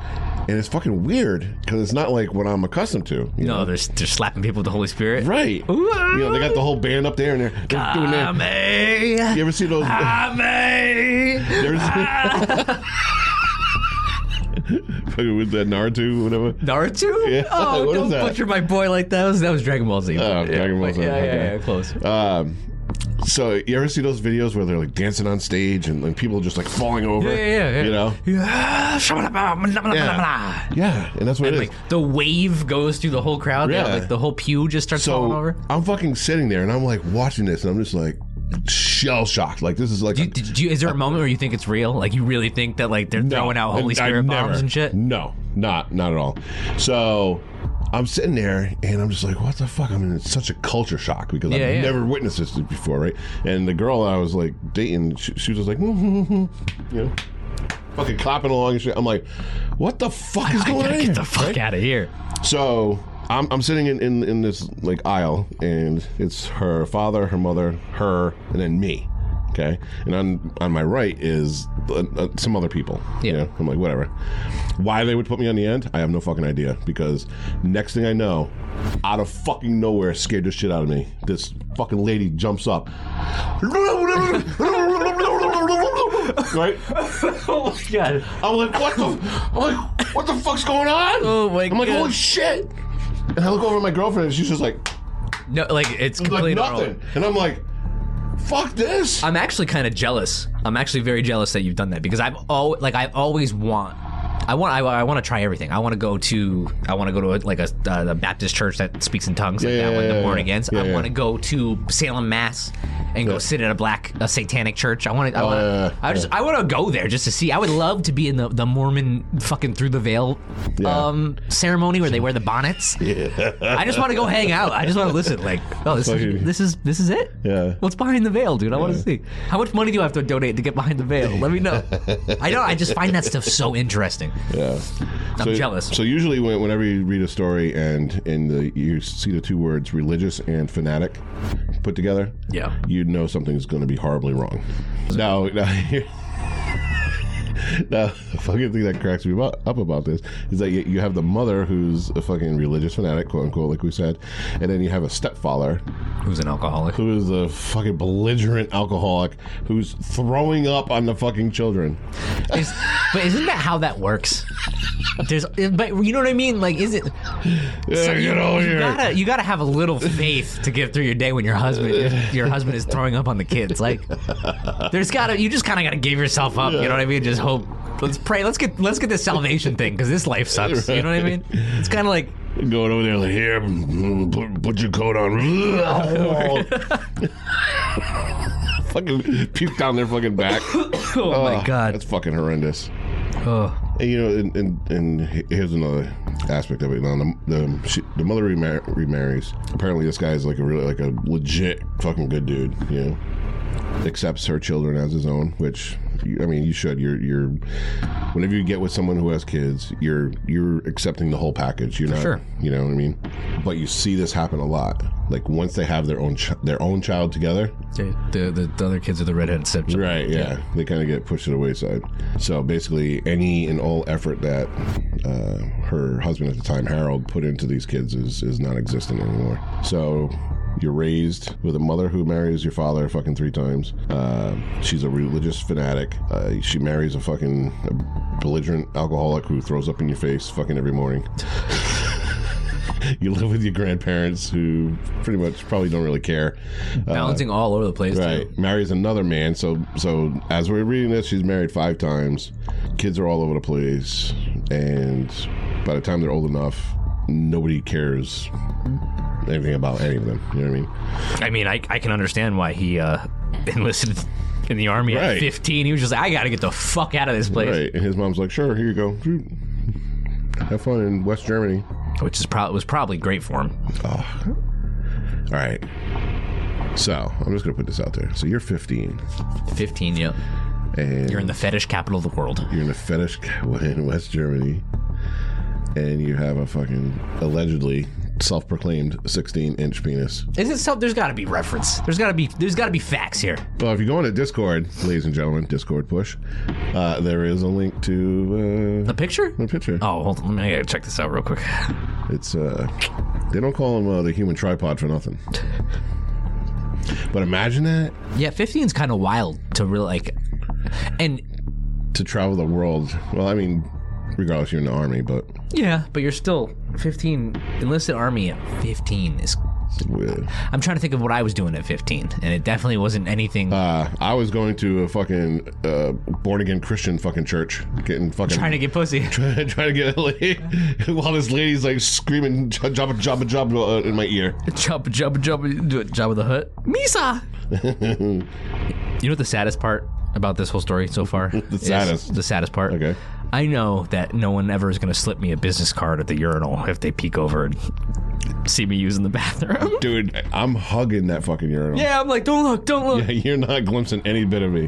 and it's fucking weird because it's not like what I'm accustomed to. you no, know? they're, they're slapping people with the Holy Spirit. Right. You know, they got the whole band up there and they're, they're doing that. You ever see those? Ever see- Fucking with that Naruto, whatever. Naruto? Yeah, Oh, what is don't that? butcher my boy like that. That was, that was Dragon Ball Z. Oh, Dragon Ball Z, Yeah, yeah, okay. yeah, close. Um, so you ever see those videos where they're like dancing on stage and, and people just like falling over? Yeah, yeah, yeah. You know? Ah, yeah. Yeah. Yeah, and that's what And it is. like the wave goes through the whole crowd. Yeah. Like the whole pew just starts falling over. I'm fucking sitting there and I'm like watching this and I'm just like shell shocked. Like this is like Do a- you, did you, is there a moment where you think it's real? Like you really think that like they're throwing out Holy Spirit never- bombs and shit? No, not not at all. So I'm sitting there and I'm just like, what the fuck? I'm in such a culture shock because Yeah, I've yeah. never witnessed this before, right? And the girl I was like dating, she, she was just like, you know, fucking clapping along and shit. I'm like, what the fuck is I going on? here? get the fuck out of here. So I'm, I'm sitting in, in, in this like aisle, and it's her father, her mother, her, and then me. Okay, and on on my right is uh, uh, some other people. Yeah. You know? I'm like whatever. Why they would put me on the end, I have no fucking idea. Because next thing I know, out of fucking nowhere, scared the shit out of me. This fucking lady jumps up. right? Oh my god. I'm like, what the? I'm like, what the fuck's going on? Oh my I'm like, God. holy shit! And I look over at my girlfriend, and she's just like, No, like it's like completely nothing. normal. And I'm like, fuck this. I'm actually kind of jealous. I'm actually very jealous that you've done that because I've always like I always want. I want. I, I want to try everything. I want to go to. I want to go to a, like a, uh, a Baptist church that speaks in tongues like Yeah, that one. The born yeah. agains. Yeah, I want to go to Salem Mass and go sit in a black a satanic church. I want to. I want. Oh, yeah, yeah, I just. I want to go there just to see. I would love to be in the the Mormon fucking through the veil um ceremony where they wear the bonnets. Yeah. I just want to go hang out. I just want to listen. Like, oh, this is this is this is it. Yeah. What's behind the veil, dude? I want to see. How much money do I have to donate to get behind the veil? Let me know. I know. I just find that stuff so interesting. Yeah. I'm jealous. So usually, when, whenever you read a story and in the you see the two words religious and fanatic put together, Yeah. you know something's going to be horribly wrong. Now, now, now, the fucking thing that cracks me about, up about this is that you, you have the mother who's a fucking religious fanatic, quote unquote, like we said, and then you have a stepfather Who's an alcoholic? who is a fucking belligerent alcoholic who's throwing up on the fucking children. Is, but isn't that how that works? There's, but you know what I mean? Like, is it? Yeah, so you, you here. gotta, you gotta have a little faith to get through your day when your husband, your husband is throwing up on the kids. Like, there's gotta, you just kind of gotta give yourself up. You know what I mean? Just hope. Let's pray. Let's get, let's get this salvation thing because this life sucks. You know what I mean? It's kind of like. Going over there like here, put, put your coat on. fucking puke down their fucking back. Oh, my god. that's fucking horrendous. Oh. And, you know, and, and, and here's another aspect of it. Now, the the, she, the mother remar- remarries. Apparently, this guy is like a really like a legit fucking good dude. You know, accepts her children as his own, which I mean, you should. You're you're whenever you get with someone who has kids, you're you're accepting the whole package. You're not, sure. you know what I mean. But you see this happen a lot. Like once they have their own ch- their own child together, The, the, the other kids are the redheaded stepchild. Right, yeah. They kind of get pushed to the wayside. So basically, any and all effort that uh, her husband at the time, Harold, put into these kids is, is non existent anymore. So you're raised with a mother who marries your father fucking three times. Uh, she's a religious fanatic. Uh, she marries a fucking belligerent alcoholic who throws up in your face fucking every morning. you live with your grandparents who pretty much probably don't really care. Bouncing all over the place. Right. Too. Marries another man. So so as we're reading this, she's married five times. Kids are all over the place. And by the time they're old enough, nobody cares anything about any of them. You know what I mean? I mean, I, I can understand why he uh, enlisted in the army at Right. 15. He was just like, I got to get the fuck out of this place. Right. And his mom's like, sure, here you go. Shoot. Have fun in West Germany. Which is pro- was probably great for him. All right. So I'm just gonna put this out there. So you're 15, 15, yep. and You're in the fetish capital of the world. you're in a fetish in West Germany, and you have a fucking allegedly self-proclaimed 16-inch penis. Is it so? There's got to be reference. There's got to be. There's got to be facts here. Well, if you go into Discord, ladies and gentlemen, Discord push, uh, there is a link to The uh, picture? the picture. Oh, hold on. Let me check this out real quick. It's uh, they don't call him uh, the human tripod for nothing. But imagine that Yeah, 15 is kind of wild to really like. And to travel the world. Well, I mean, regardless, you're in the army, but yeah, but you're still 15. Enlisted army at 15 is. I'm trying to think of what I was doing at 15, and it definitely wasn't anything. uh, I was going to a fucking uh, born again Christian fucking church, getting fucking trying to get pussy. trying to get a lady while this lady's like screaming jabba jabba jabba uh, in my ear. jump, jump, jump, do it. Jabba the Hutt. Misa. you know what the saddest part about this whole story so far? the saddest? The saddest part. Okay. I know that no one ever is going to slip me a business card at the urinal if they peek over and see me using the bathroom. Dude, I'm hugging that fucking urinal. yeah, I'm like, don't look, don't look. Yeah, you're not glimpsing any bit of me.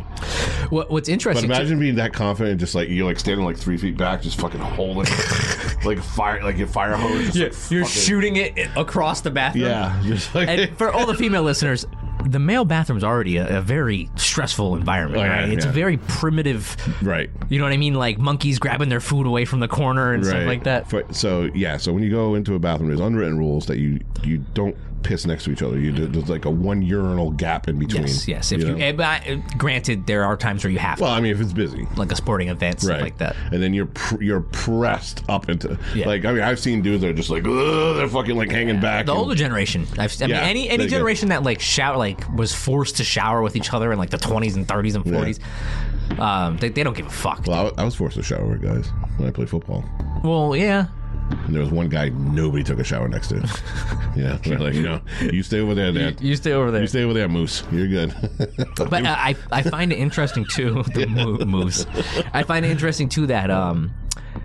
What, what's But interesting? imagine being that confident, just like you're like standing like three feet back, just fucking holding like a fire, like a fire hose. Just, Yeah, like, you're fucking- shooting it across the bathroom. Yeah, just like And for all the female listeners, the male bathroom's already a, a very stressful environment, Oh, yeah, right? It's yeah. very primitive. right, You know what I mean? Like monkeys grabbing their food away from the corner and stuff like that. For- so yeah, so when you go into a bathroom, there's unwritten rules that you you don't piss next to each other. You do, there's like a one urinal gap in between. Yes, yes. If you, know? eh, uh, granted, there are times where you have to, well, I mean, if it's busy. like a sporting event, stuff Right, like that. and then you're pr- you're pressed up into Yeah. like I mean I've seen dudes that are just like they're fucking like hanging back. The and- older generation, I've, I mean, any any you generation that like shower, like was forced to shower with each other in like the 20s and 30s and 40s, um, they, they don't give a fuck. well, I was- I was forced to shower with guys when I played football. Well, yeah, And there was one guy nobody took a shower next to. yeah, they're like, you know, you stay over there, Dad. you stay over there. You stay over there, Moose. You're good. But uh, I I find it interesting too the mo- moves. I find it interesting too that um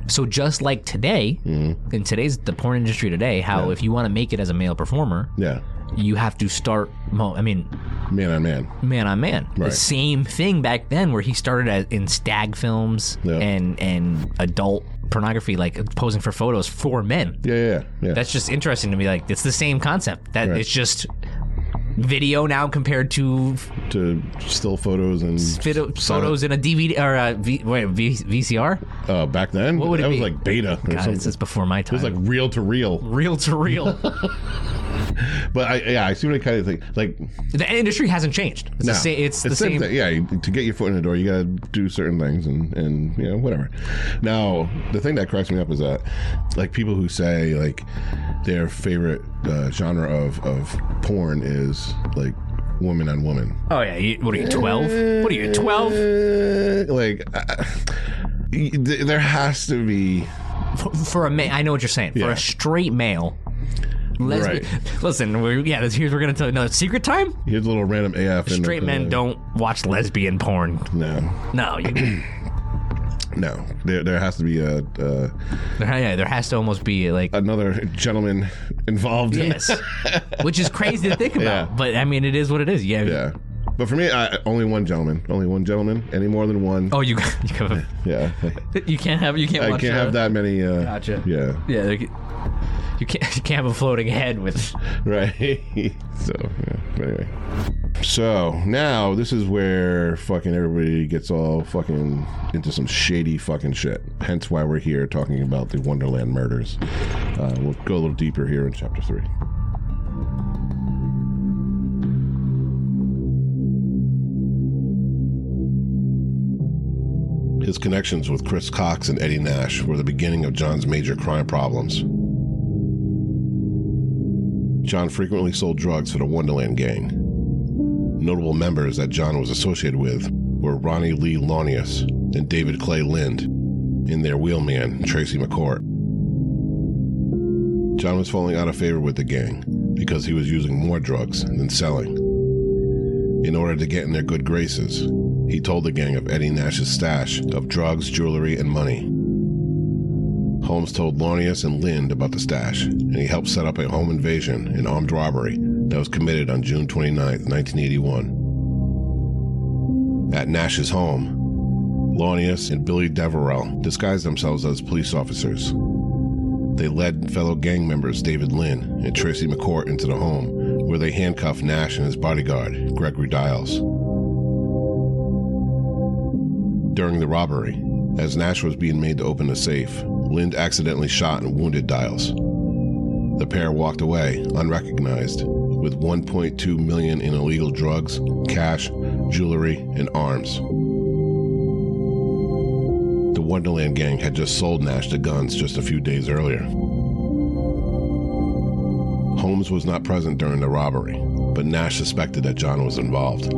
so just like today Mm-hmm. in today's the porn industry today how if you want to make it as a male performer yeah, you have to start mo- I mean man on man. man on man the same thing back then where he started as, in stag films Yeah. and and adult pornography like posing for photos for men Yeah, yeah, yeah. that's just interesting to me like it's the same concept that Right. it's just video now compared to to still photos and Photo, photos in a DVD or a v, wait, v, VCR. Uh, back then, What would it that was be? like beta or something. is before my time. it was like reel to reel. real to real. But I, yeah, I see what I kind of think. Like, the industry hasn't changed. It's no, the same. It's the same thing. Yeah, you- to get your foot in the door, you got to do certain things, and and you know whatever. Now, the thing that cracks me up is that like people who say like their favorite uh, genre of of porn is like woman on woman. Oh yeah. You, what are you? Twelve? What are you? Twelve? Like uh, there has to be For a man, I know what you're saying. For Yeah. a straight male. Lesbian. Listen, we're, yeah. This, here's we're gonna tell you. No, secret time. here's a little random AF. in Straight men don't watch lesbian porn. No, No, you, no. There there has to be a uh, there, yeah, there has to almost be like another gentleman involved. in yes, which is crazy to think about. Yeah. But I mean, it is what it is. Yeah. Yeah. But for me, I, only one gentleman. Only one gentleman. Any more than one? Oh, you you, have, Yeah. you can't have you can't. I watch can't uh, have that many. Uh, Gotcha. Yeah. Yeah, you can't you can't have a floating head with. Right. so, yeah. Anyway. So now this is where fucking everybody gets all fucking into some shady fucking shit. Hence why we're here talking about the Wonderland murders. Uh, we'll go a little deeper here in chapter three. His connections with Chris Cox and Eddie Nash were the beginning of John's major crime problems. John frequently sold drugs for the Wonderland Gang. Notable members that John was associated with were Ronnie Lee Launius and David Clay Lind, and their wheelman, Tracy McCourt. John was falling out of favor with the gang because he was using more drugs than selling. In order to get in their good graces, he told the gang of Eddie Nash's stash of drugs, jewelry, and money. Holmes told Launius and Lind about the stash, and he helped set up a home invasion and armed robbery that was committed on June 29, 1981. At Nash's home, Launius and Billy Deverell disguised themselves as police officers. They led fellow gang members David Lind and Tracy McCourt into the home, where they handcuffed Nash and his bodyguard, Gregory Diles. During the robbery, as Nash was being made to open the safe, Lind accidentally shot and wounded Diles. The pair walked away, unrecognized, with 1.2 million in illegal drugs, cash, jewelry, and arms. The Wonderland gang had just sold Nash the guns just a few days earlier. Holmes was not present during the robbery, but Nash suspected that John was involved.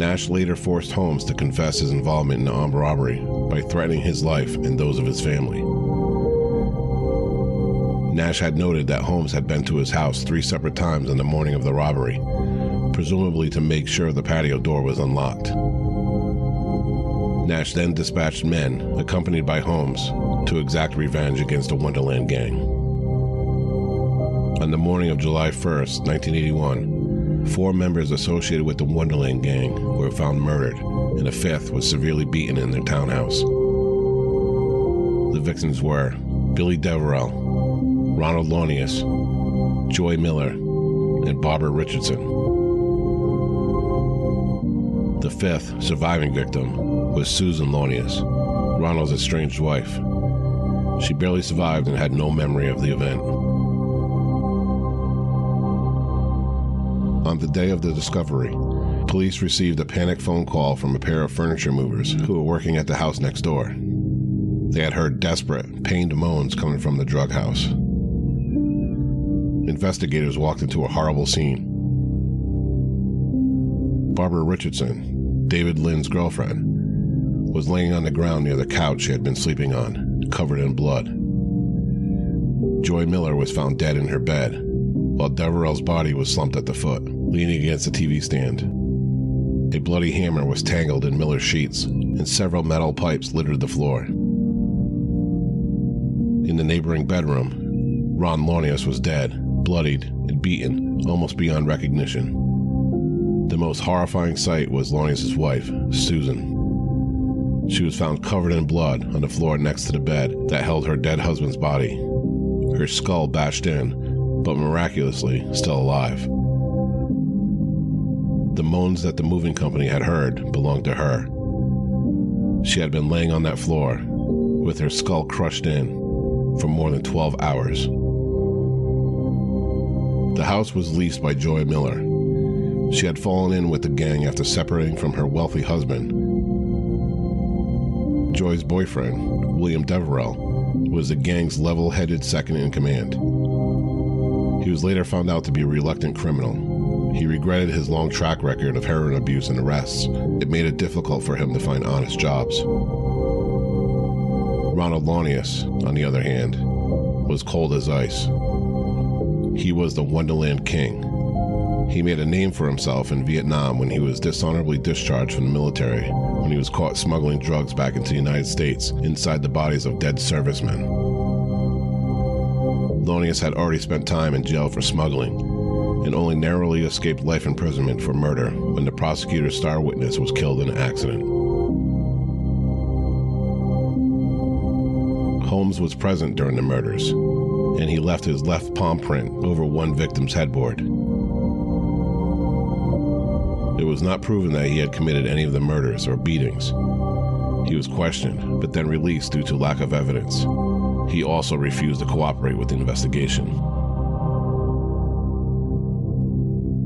Nash later forced Holmes to confess his involvement in the armed robbery by threatening his life and those of his family. Nash had noted that Holmes had been to his house three separate times on the morning of the robbery, presumably to make sure the patio door was unlocked. Nash then dispatched men, accompanied by Holmes, to exact revenge against the Wonderland gang. On the morning of July 1st, 1981, four members associated with the Wonderland gang were found murdered, and a fifth was severely beaten in their townhouse. The victims were Billy Deverell, Ronald Launius, Joy Miller, and Barbara Richardson. The fifth surviving victim was Susan Launius, Ronald's estranged wife. She barely survived and had no memory of the event. On the day of the discovery, police received a panic phone call from a pair of furniture movers who were working at the house next door. They had heard desperate, pained moans coming from the drug house. Investigators walked into a horrible scene. Barbara Richardson, David Lind's girlfriend, was laying on the ground near the couch she had been sleeping on, covered in blood. Joy Miller was found dead in her bed, while Deverell's body was slumped at the foot, leaning against a TV stand. A bloody hammer was tangled in Miller's sheets, and several metal pipes littered the floor. In the neighboring bedroom, Ron Launius was dead, bloodied, and beaten almost beyond recognition. The most horrifying sight was Launius's wife, Susan. She was found covered in blood on the floor next to the bed that held her dead husband's body, her skull bashed in, but miraculously still alive. The moans that the moving company had heard belonged to her. She had been laying on that floor, with her skull crushed in, for more than 12 hours. The house was leased by Joy Miller. She had fallen in with the gang after separating from her wealthy husband. Joy's boyfriend, William Deverell, was the gang's level headed second in command. He was later found out to be a reluctant criminal. He regretted his long track record of heroin abuse and arrests. It made it difficult for him to find honest jobs. Ronald Launius, on the other hand, was cold as ice. He was the Wonderland King. He made a name for himself in Vietnam when he was dishonorably discharged from the military when he was caught smuggling drugs back into the United States inside the bodies of dead servicemen. Launius had already spent time in jail for smuggling and only narrowly escaped life imprisonment for murder when the prosecutor's star witness was killed in an accident. Holmes was present during the murders, and he left his left palm print over one victim's headboard. It was not proven that he had committed any of the murders or beatings. He was questioned, but then released due to lack of evidence. He also refused to cooperate with the investigation.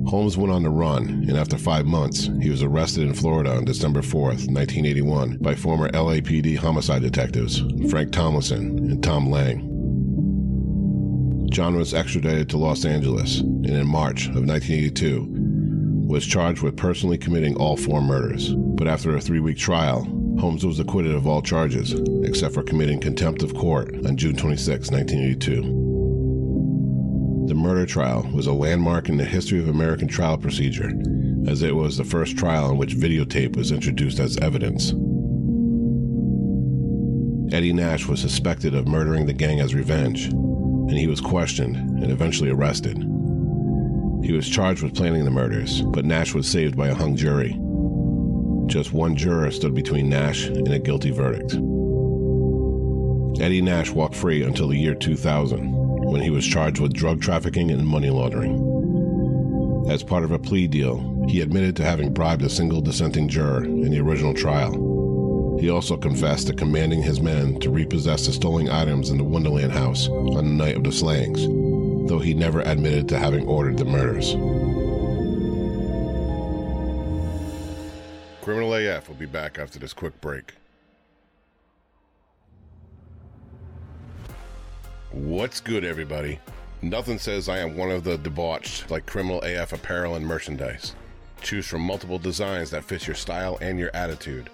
Holmes went on the run, and after five months, he was arrested in Florida on December 4, 1981, by former LAPD homicide detectives Frank Tomlinson and Tom Lang. John was extradited to Los Angeles, and in March of 1982, was charged with personally committing all four murders. But after a three week trial, Holmes was acquitted of all charges, except for committing contempt of court on June 26, 1982. The murder trial was a landmark in the history of American trial procedure, as it was the first trial in which videotape was introduced as evidence. Eddie Nash was suspected of murdering the gang as revenge, and he was questioned and eventually arrested. He was charged with planning the murders, but Nash was saved by a hung jury. Just one juror stood between Nash and a guilty verdict. Eddie Nash walked free until the year 2000, when he was charged with drug trafficking and money laundering. As part of a plea deal, he admitted to having bribed a single dissenting juror in the original trial. He also confessed to commanding his men to repossess the stolen items in the Wonderland house on the night of the slayings, though he never admitted to having ordered the murders. Criminal AF will be back after this quick break. What's good, everybody? Nothing says I am one of the debauched like Criminal AF apparel and merchandise. Choose from multiple designs that fit your style and your attitude.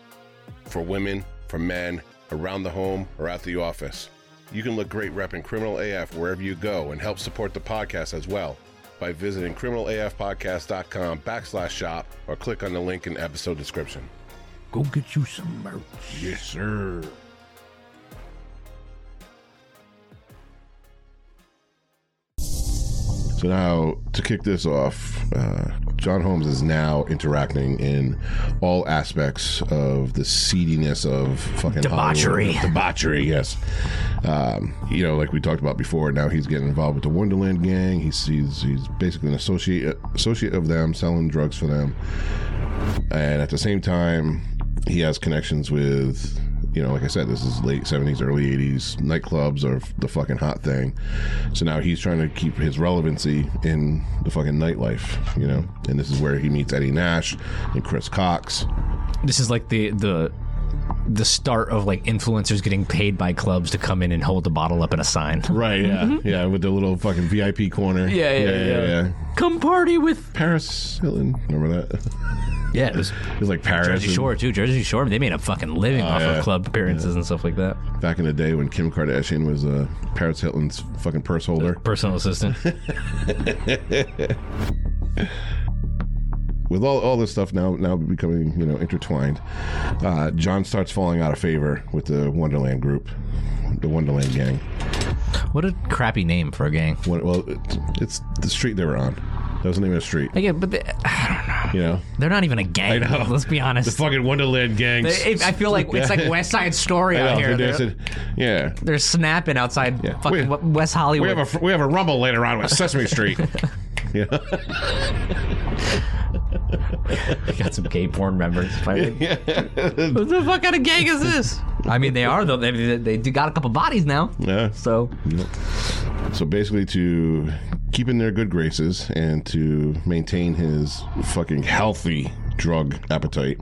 For women, for men, around the home, or at the office. You can look great repping Criminal AF wherever you go and help support the podcast as well by visiting criminalafpodcast.com backslash shop or click on the link in episode description. Go get you some merch. Yes, sir. So now, to kick this off, uh, John Holmes is now interacting in all aspects of the seediness of fucking Debauchery. Hollywood. Debauchery, yes. Um, you know, like we talked about before. Now he's getting involved with the Wonderland gang. He's he's, he's basically an associate associate of them, selling drugs for them, and at the same time, he has connections with you know, like I said, this is late 70s, early 80s. Nightclubs are the fucking hot thing. So now he's trying to keep his relevancy in the fucking nightlife, you know? And this is where he meets Eddie Nash and Chris Cox. This is like the the the start of like influencers getting paid by clubs to come in and hold the bottle up in a sign. Right, yeah. Yeah, with the little fucking VIP corner. Mm-hmm. Yeah, yeah, yeah. Come party with Paris Hilton. Remember that? Yeah, it was it was like Paris. Jersey and- Shore too. Jersey Shore, they made a fucking living off yeah. of club appearances and stuff like that. Back in the day when Kim Kardashian was uh, Paris Hilton's fucking purse holder. Personal assistant. with all, all this stuff now now becoming you know intertwined, uh, John starts falling out of favor with the Wonderland group, the Wonderland gang. what a crappy name for a gang. What, well, it's the street they were on. That was the name of the street. Again, but they, You know, they're not even a gang. I know. Let's be honest. the fucking Wonderland gang. They- I feel like it's like West Side Story I out here. they're They're, dancing. yeah. they're snapping outside Yeah. fucking We- West We Hollywood. have a we have a rumble later on with Sesame Street. yeah. got some gay porn members. Yeah, What the fuck kind of gang is this? I mean, they are though. They, they, they do got a couple bodies now. Yeah. So So basically, to keep in their good graces and to maintain his fucking healthy drug appetite,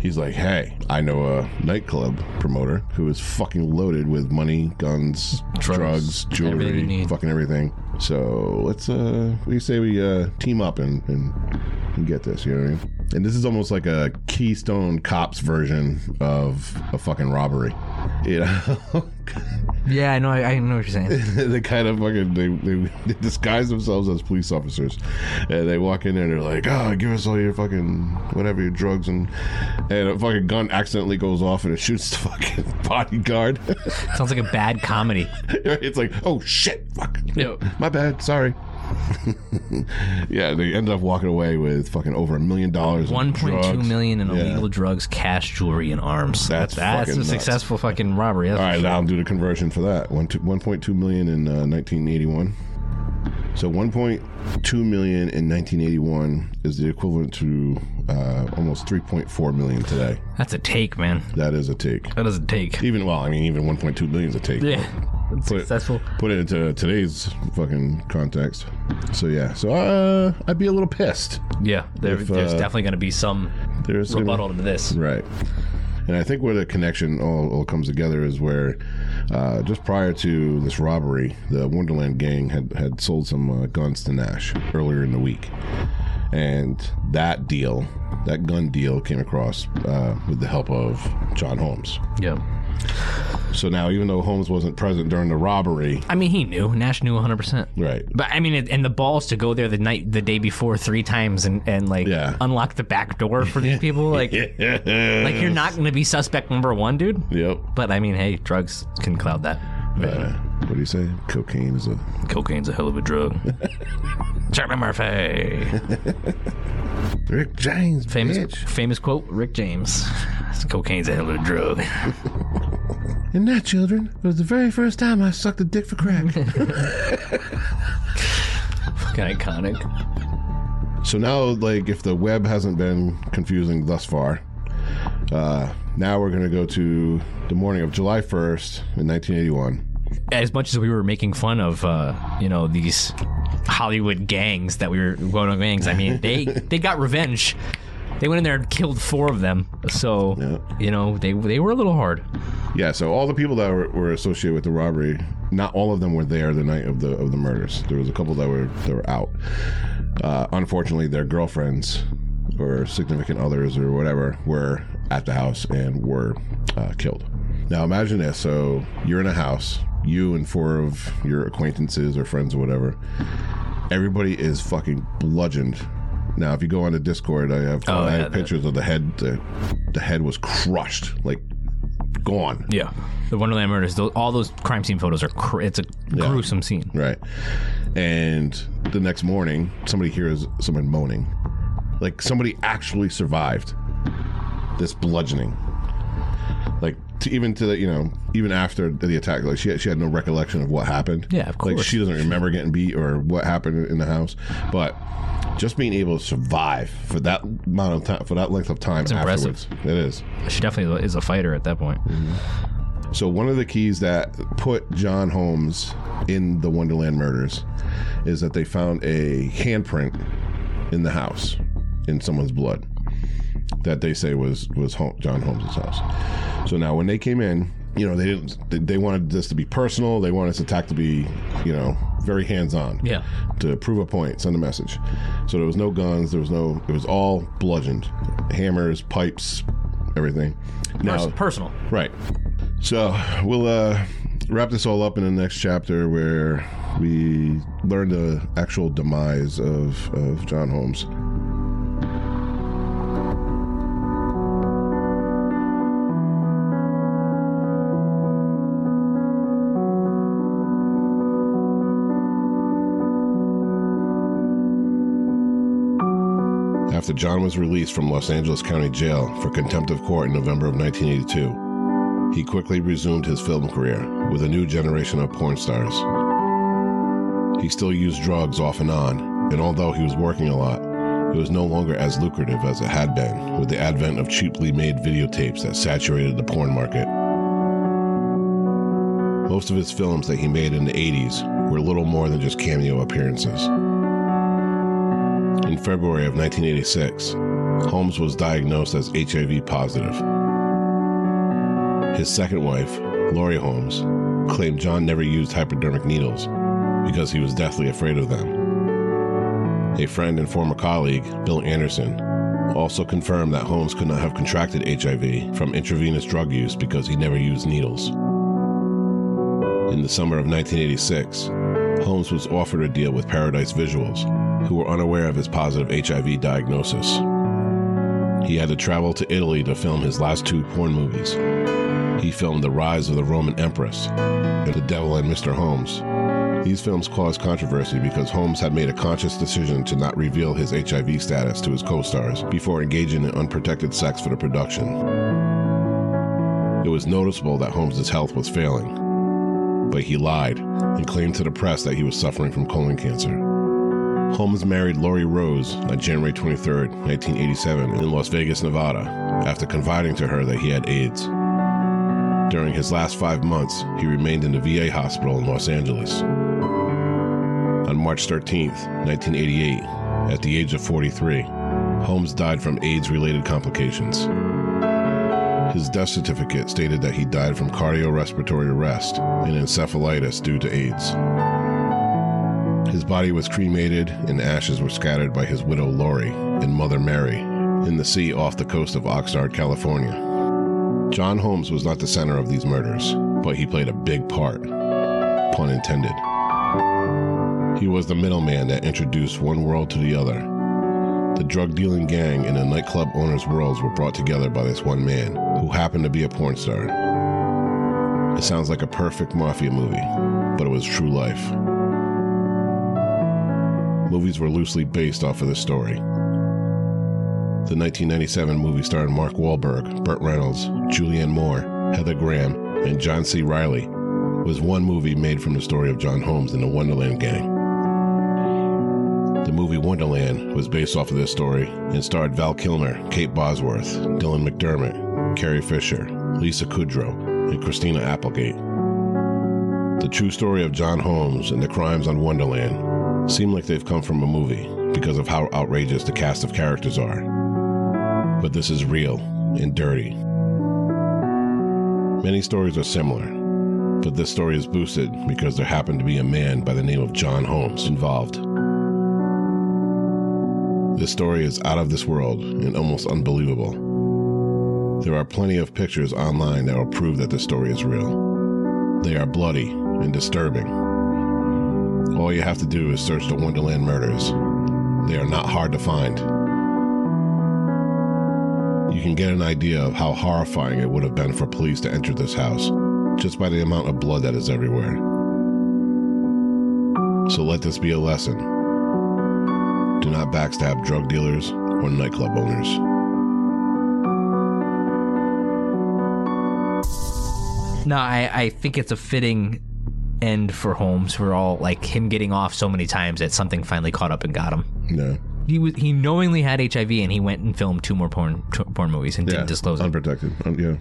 he's like, "Hey, I know a nightclub promoter who is fucking loaded with money, guns, Drugs, drugs, jewelry, need. fucking everything." So let's uh, we say we uh, team up and, and and get this. You know what I mean? And this is almost like a Keystone Cops version of a fucking robbery. You know. yeah, I know. I, I know what you're saying. they kind of fucking they, they, they disguise themselves as police officers and they walk in there and they're like oh give us all your fucking whatever your drugs and and a fucking gun accidentally goes off and it shoots the fucking bodyguard Sounds like a bad comedy. it's like oh shit fuck Yep. my bad sorry yeah they end up walking away with fucking over a million dollars in One point two drugs. million in Yeah. illegal drugs, cash, jewelry, and arms. That's that's fucking a nuts. successful fucking robbery. That's All sure. now I'll do the conversion for that. One 1.2 million in uh, 1981. So 1.2 million in 1981 is the equivalent to uh, almost 3.4 million today. That's a take, man. That is a take. That is a take. Even well, I mean, even 1.2 million is a take. Yeah, Put it- successful. Put it into today's fucking context. So yeah, so uh, I'd be a little pissed. Yeah, there, If, there's uh, definitely going to be some There's gonna- rebuttal to this. Right. And I think where the connection all, all comes together is where uh, just prior to this robbery, the Wonderland gang had, had sold some uh, guns to Nash earlier in the week. And that deal, that gun deal, came across uh, with the help of John Holmes. Yeah. So now, even though Holmes wasn't present during the robbery, I mean, he knew. Nash knew 100%. right? But I mean, it, and the balls to go there the night, the day before, three times, and and like Yeah. unlock the back door for these people, like like you're not going to be suspect number one, dude. Yep. But I mean, hey, drugs can cloud that. Uh, what do you say? Cocaine is a Cocaine's a hell of a drug. Charlie Murphy. Rick James Famous bitch. famous quote, Rick James. Cocaine's a hell of a drug. And that, children, it was the very first time I sucked a dick for crack. Fucking iconic. so now, like, if the web hasn't been confusing thus far, uh, now we're going to go to the morning of July 1st in 1981. As much as we were making fun of, uh, you know, these Hollywood gangs that we were going on gangs, I mean, they they got revenge. They went in there and killed four of them. So, Yeah. you know, they they were a little hard. Yeah, so all the people that were, were associated with the robbery, not all of them were there the night of the of the murders. There was a couple that were that were out. Uh, unfortunately, their girlfriends or significant others or whatever were at the house and were uh, killed. Now imagine this: so you're in a house, you and four of your acquaintances or friends or whatever. Everybody is fucking bludgeoned. Now, if you go on the Discord, I have, Oh, I yeah, have pictures of the head. The, the head was crushed, like gone. Yeah. The Wonderland murders, all those crime scene photos are, cr- it's a gruesome scene. Right. And the next morning, somebody hears someone moaning. Like somebody actually survived this bludgeoning. To, even to the, you know, even after the attack, like she had, she had no recollection of what happened. Yeah, of course. Like she doesn't remember getting beat or what happened in the house. But just being able to survive for that amount of time, for that length of time impressive. afterwards, it is. She definitely is a fighter at that point. Mm-hmm. So one of the keys that put John Holmes in the Wonderland murders is that they found a handprint in the house in someone's blood that they say was was Hol- John Holmes's house. So now when they came in, you know, they didn't they- wanted this to be personal, they wanted this attack to be, you know, very hands-on. Yeah. To prove a point, send a message. So there was no guns, there was no it was all bludgeoned. Hammers, pipes, everything. Now personal. Right. So we'll uh, wrap this all up in the next chapter where we learn the actual demise of, of John Holmes. John was released from Los Angeles County Jail for contempt of court in November of 1982, he quickly resumed his film career with a new generation of porn stars. He still used drugs off and on, and although he was working a lot, it was no longer as lucrative as it had been with the advent of cheaply made videotapes that saturated the porn market. Most of his films that he made in the 80s were little more than just cameo appearances. In February of 1986, Holmes was diagnosed as HIV positive. His second wife, Laurie Holmes, claimed John never used hypodermic needles because he was deathly afraid of them. A friend and former colleague, Bill Anderson, also confirmed that Holmes could not have contracted HIV from intravenous drug use because he never used needles. In the summer of 1986, Holmes was offered a deal with Paradise Visuals, who were unaware of his positive HIV diagnosis. He had to travel to Italy to film his last two porn movies. He filmed The Rise of the Roman Empress and The Devil and Mr. Holmes. These films caused controversy because Holmes had made a conscious decision to not reveal his HIV status to his co stars before engaging in unprotected sex for the production. It was noticeable that Holmes's health was failing, but he lied and claimed to the press that he was suffering from colon cancer. Holmes married Laurie Rose on January 23, 1987, in Las Vegas, Nevada, after confiding to her that he had AIDS. During his last five months, he remained in the VA hospital in Los Angeles. On March 13, 1988, at the age of 43, Holmes died from AIDS related complications. His death certificate stated that he died from cardiorespiratory arrest and encephalitis due to AIDS. His body was cremated and ashes were scattered by his widow Laurie and mother Mary in the sea off the coast of Oxnard, California. John Holmes was not the center of these murders, but he played a big part. Pun intended. He was the middleman that introduced one world to the other. The drug dealing gang and the nightclub owners' worlds were brought together by this one man, who happened to be a porn star. It sounds like a perfect mafia movie, but it was true life. Movies were loosely based off of this story. The 1997 movie starring Mark Wahlberg, Burt Reynolds, Julianne Moore, Heather Graham, and John C. Reilly was one movie made from the story of John Holmes and the Wonderland Gang. The movie Wonderland was based off of this story and starred Val Kilmer, Kate Bosworth, Dylan McDermott, Carrie Fisher, Lisa Kudrow, and Christina Applegate. The true story of John Holmes and the crimes on Wonderland seem like they've come from a movie because of how outrageous the cast of characters are. But this is real and dirty. Many stories are similar, but this story is boosted because there happened to be a man by the name of John Holmes involved. This story is out of this world and almost unbelievable. There are plenty of pictures online that will prove that this story is real. They are bloody and disturbing. All you have to do is search the Wonderland murders. They are not hard to find. You can get an idea of how horrifying it would have been for police to enter this house just by the amount of blood that is everywhere. So let this be a lesson. Do not backstab drug dealers or nightclub owners. No, I, I think it's a fitting end for Holmes for all like him getting off so many times that something finally caught up and got him. Yeah. He was he knowingly had HIV and he went and filmed two more porn t- porn movies and Yeah. didn't disclose it. Unprotected. Un- yeah.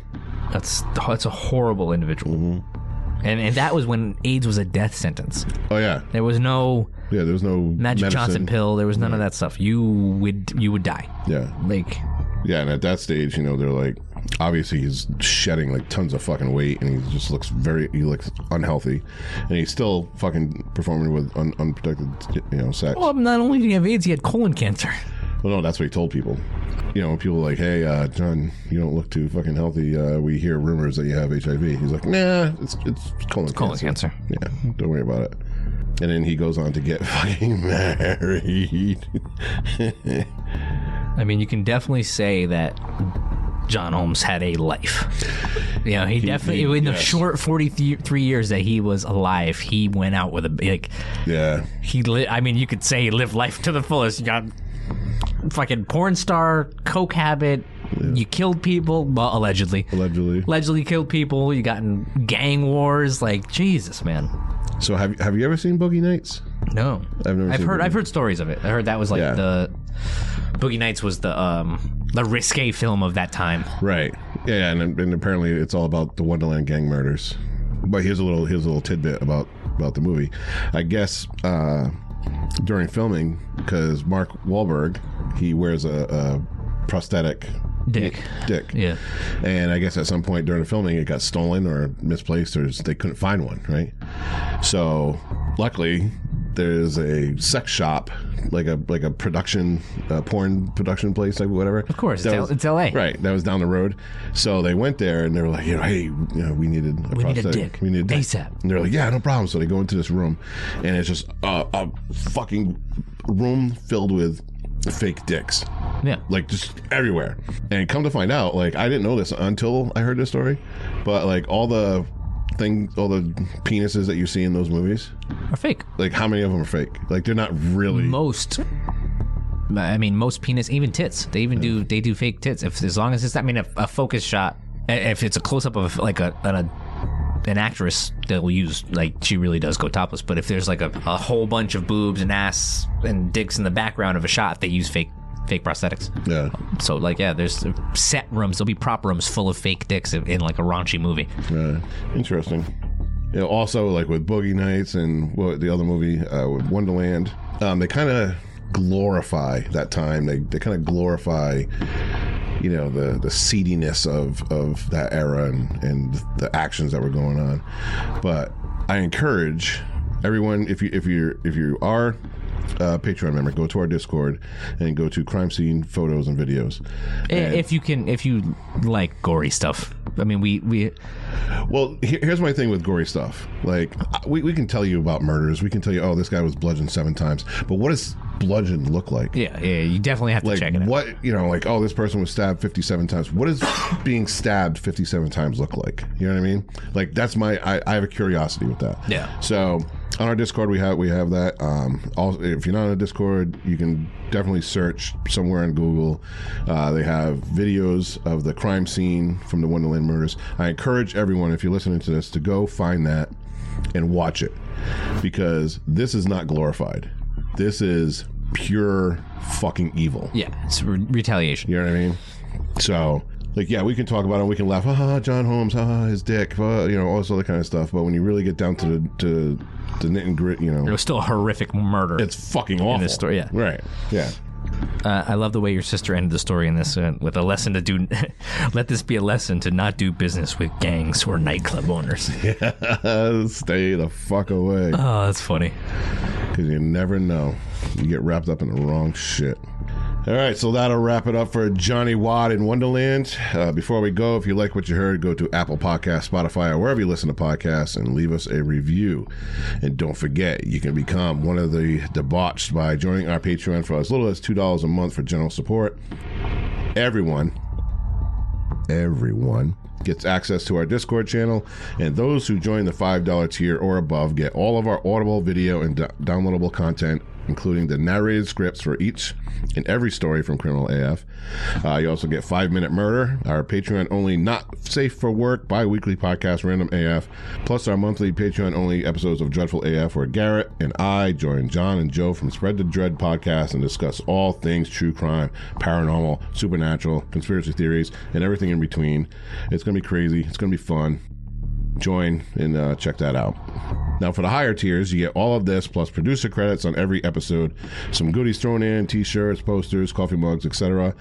That's that's a horrible individual. Mm-hmm. And and that was when AIDS was a death sentence. Oh yeah. There was no Yeah. There was no Magic medicine. Johnson pill. There was none of that stuff. You would you would die. Yeah. Like Yeah. And at that stage, you know, they're like, obviously he's shedding like tons of fucking weight, and he just looks very, he looks unhealthy, and he's still fucking performing with un- unprotected, you know, sex. well, not only did he have AIDS, he had colon cancer. Well, no, that's what he told people. You know, people like, "Hey, uh, John, you don't look too fucking healthy. Uh, we hear rumors that you have HIV." He's like, "Nah, it's it's colon, it's Colon cancer. cancer. Yeah, don't worry about it." And then he goes on to get fucking married. I mean, you can definitely say that John Holmes had a life. You know, he, definitely he- in the yes. short forty-three years that he was alive, he went out with a like yeah, he. Li- I mean, you could say he lived life to the fullest. You got fucking porn star, coke habit. You killed people, well, allegedly. allegedly. Allegedly killed people. You got in gang wars. Like Jesus, man. So have have you ever seen Boogie Nights? No, I've never I've heard. I've heard stories of it. I heard that was like Yeah. the Boogie Nights was the um the risque film of that time. Right. Yeah, yeah and, and apparently it's all about the Wonderland gang murders. But here's a little here's a little tidbit about about the movie. I guess uh, during filming, because Mark Wahlberg he wears a, a prosthetic Dick. dick. Yeah. And I guess at some point during the filming, it got stolen or misplaced, or they couldn't find one. Right. So luckily, there's a sex shop, like a like a production, uh, porn production place, like whatever. Of course, that it's L- it's LA. Right. That was down the road. So they went there and they were like, you know, hey, you know, we needed a We need a prosthetic. dick. We need a dick. ASAP. And they're like, yeah, no problem. So they go into this room, and it's just a, a fucking room filled with fake dicks Yeah. like just everywhere. And come to find out, like I didn't know this until I heard this story, but like all the things, all the penises that you see in those movies, are fake. like how many of them are fake? Like they're not really. Most. I mean, most penis, even tits. They even do. They do fake tits. If as long as it's. I mean, a, a focus shot. If it's a close up of like a, an a an actress, they'll use like she really does go topless. But if there's like a, a whole bunch of boobs and ass and dicks in the background of a shot, they use fake fake prosthetics. yeah, So like yeah, there's set rooms. There'll be prop rooms full of fake dicks in, in like a raunchy movie. yeah, interesting. You know, also like with Boogie Nights and what the other movie uh, with Wonderland, um, they kind of glorify that time. They they kind of glorify you know the the seediness of of that era and and the actions that were going on but i encourage everyone, if you if you if you are a Patreon member, go to our Discord and go to crime scene photos and videos. Eh, I- If you can, if you like gory stuff, I mean, we we Well, here's my thing with gory stuff. Like, we, we can tell you about murders. We can tell you, oh, this guy was bludgeoned seven times. But what does bludgeon look like? yeah yeah you definitely have to Like, check it out. what, you know, like, oh, this person was stabbed 57 times. What does being stabbed 57 times look like? You know what I mean? Like, that's my, I, I have a curiosity with that. Yeah. So, on our Discord, we have we have that. Um, also, if you're not on a Discord, you can definitely search somewhere on Google. Uh, they have videos of the crime scene from the Wonderland murders. I encourage everyone, if you're listening to this, to go find that and watch it because this is not glorified. This is pure fucking evil. yeah, it's re- retaliation. You know what I mean? So, like, yeah, we can talk about it. We can laugh, ah, John Holmes, ah, his dick, ah, you know, all this other kind of stuff. But when you really get down to the to the knit and grit, you know, It was still a horrific murder. it's fucking awful. In this story, yeah. Right. Yeah. Uh, I love the way your sister ended the story in this uh, with a lesson to do. let this be a lesson to not do business with gangs or nightclub owners. Stay the fuck away Oh, that's funny. because you never know. You get wrapped up in the wrong shit. All right, so that'll wrap it up for Johnny Wadd in Wonderland. Uh, before we go, if you like what you heard, go to Apple Podcasts, Spotify, or wherever you listen to podcasts and leave us a review. And don't forget, you can become one of the debauched by joining our Patreon for as little as $2 a month for general support. Everyone, everyone gets access to our Discord channel, and those who join the $5 tier or above get all of our audible video and do- downloadable content, including the narrated scripts for each and every story from Criminal AF. Uh, you also get Five Minute Murder, our Patreon only not safe for work bi weekly podcast, Random AF, plus our monthly Patreon only episodes of Dreadful AF, where Garrett and I join John and Joe from Spread the Dread podcast and discuss all things true crime, paranormal, supernatural, conspiracy theories, and everything in between. It's going to be crazy. It's going to be fun join and uh, check that out. Now, for the higher tiers, you get all of this plus producer credits on every episode, some goodies thrown in, t-shirts, posters, coffee mugs, etc.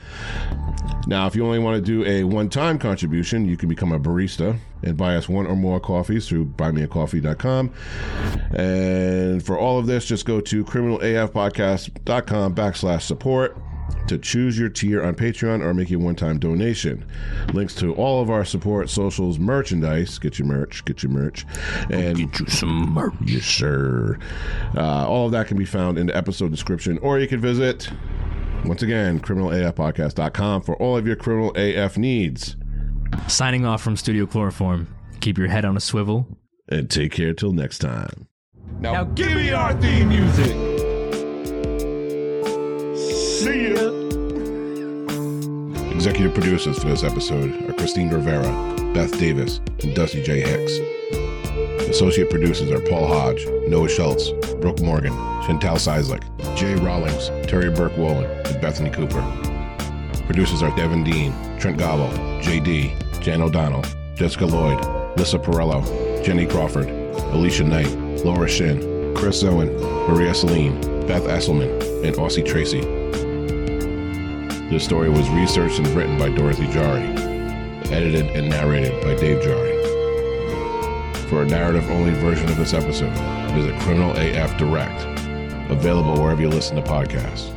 Now, if you only want to do a one-time contribution, you can become a barista and buy us one or more coffees through buymeacoffee.com. And for all of this, just go to criminalafpodcast.com backslash support to choose your tier on Patreon or make a one-time donation. Links to all of our support socials, merchandise, get your merch, get your merch, and Get you some merch. yes, sir. Uh, all of that can be found in the episode description, or you can visit once again criminalafpodcast.com for all of your criminal AF needs. Signing off from Studio Chloroform. Keep your head on a swivel. And take care till next time. Now, give me our theme music. See ya. Executive producers for this episode are Christine Rivera, Beth Davis, and Dusty Jay Hicks. Associate producers are Paul Hodge, Noah Schultz, Brooke Morgan, Shantal Cieslak, Jay Rawlings, Terri Burke Wolin, and Bethany Cooper. Producers are Devin Dean, Trent Gobble, JD, Jan O'Donnell, Jessica Lloyd, Lissa Porrello, Jennie Crawford, Alicia Knight, Laura Shinn, Chris Owen, Maria Selene, Beth Esselmann, and Aussie Tracy. This story was researched and written by Dorothy Jari, edited and narrated by Dave Jari. For a narrative only version of this episode, visit Criminal AF Direct, available wherever you listen to podcasts.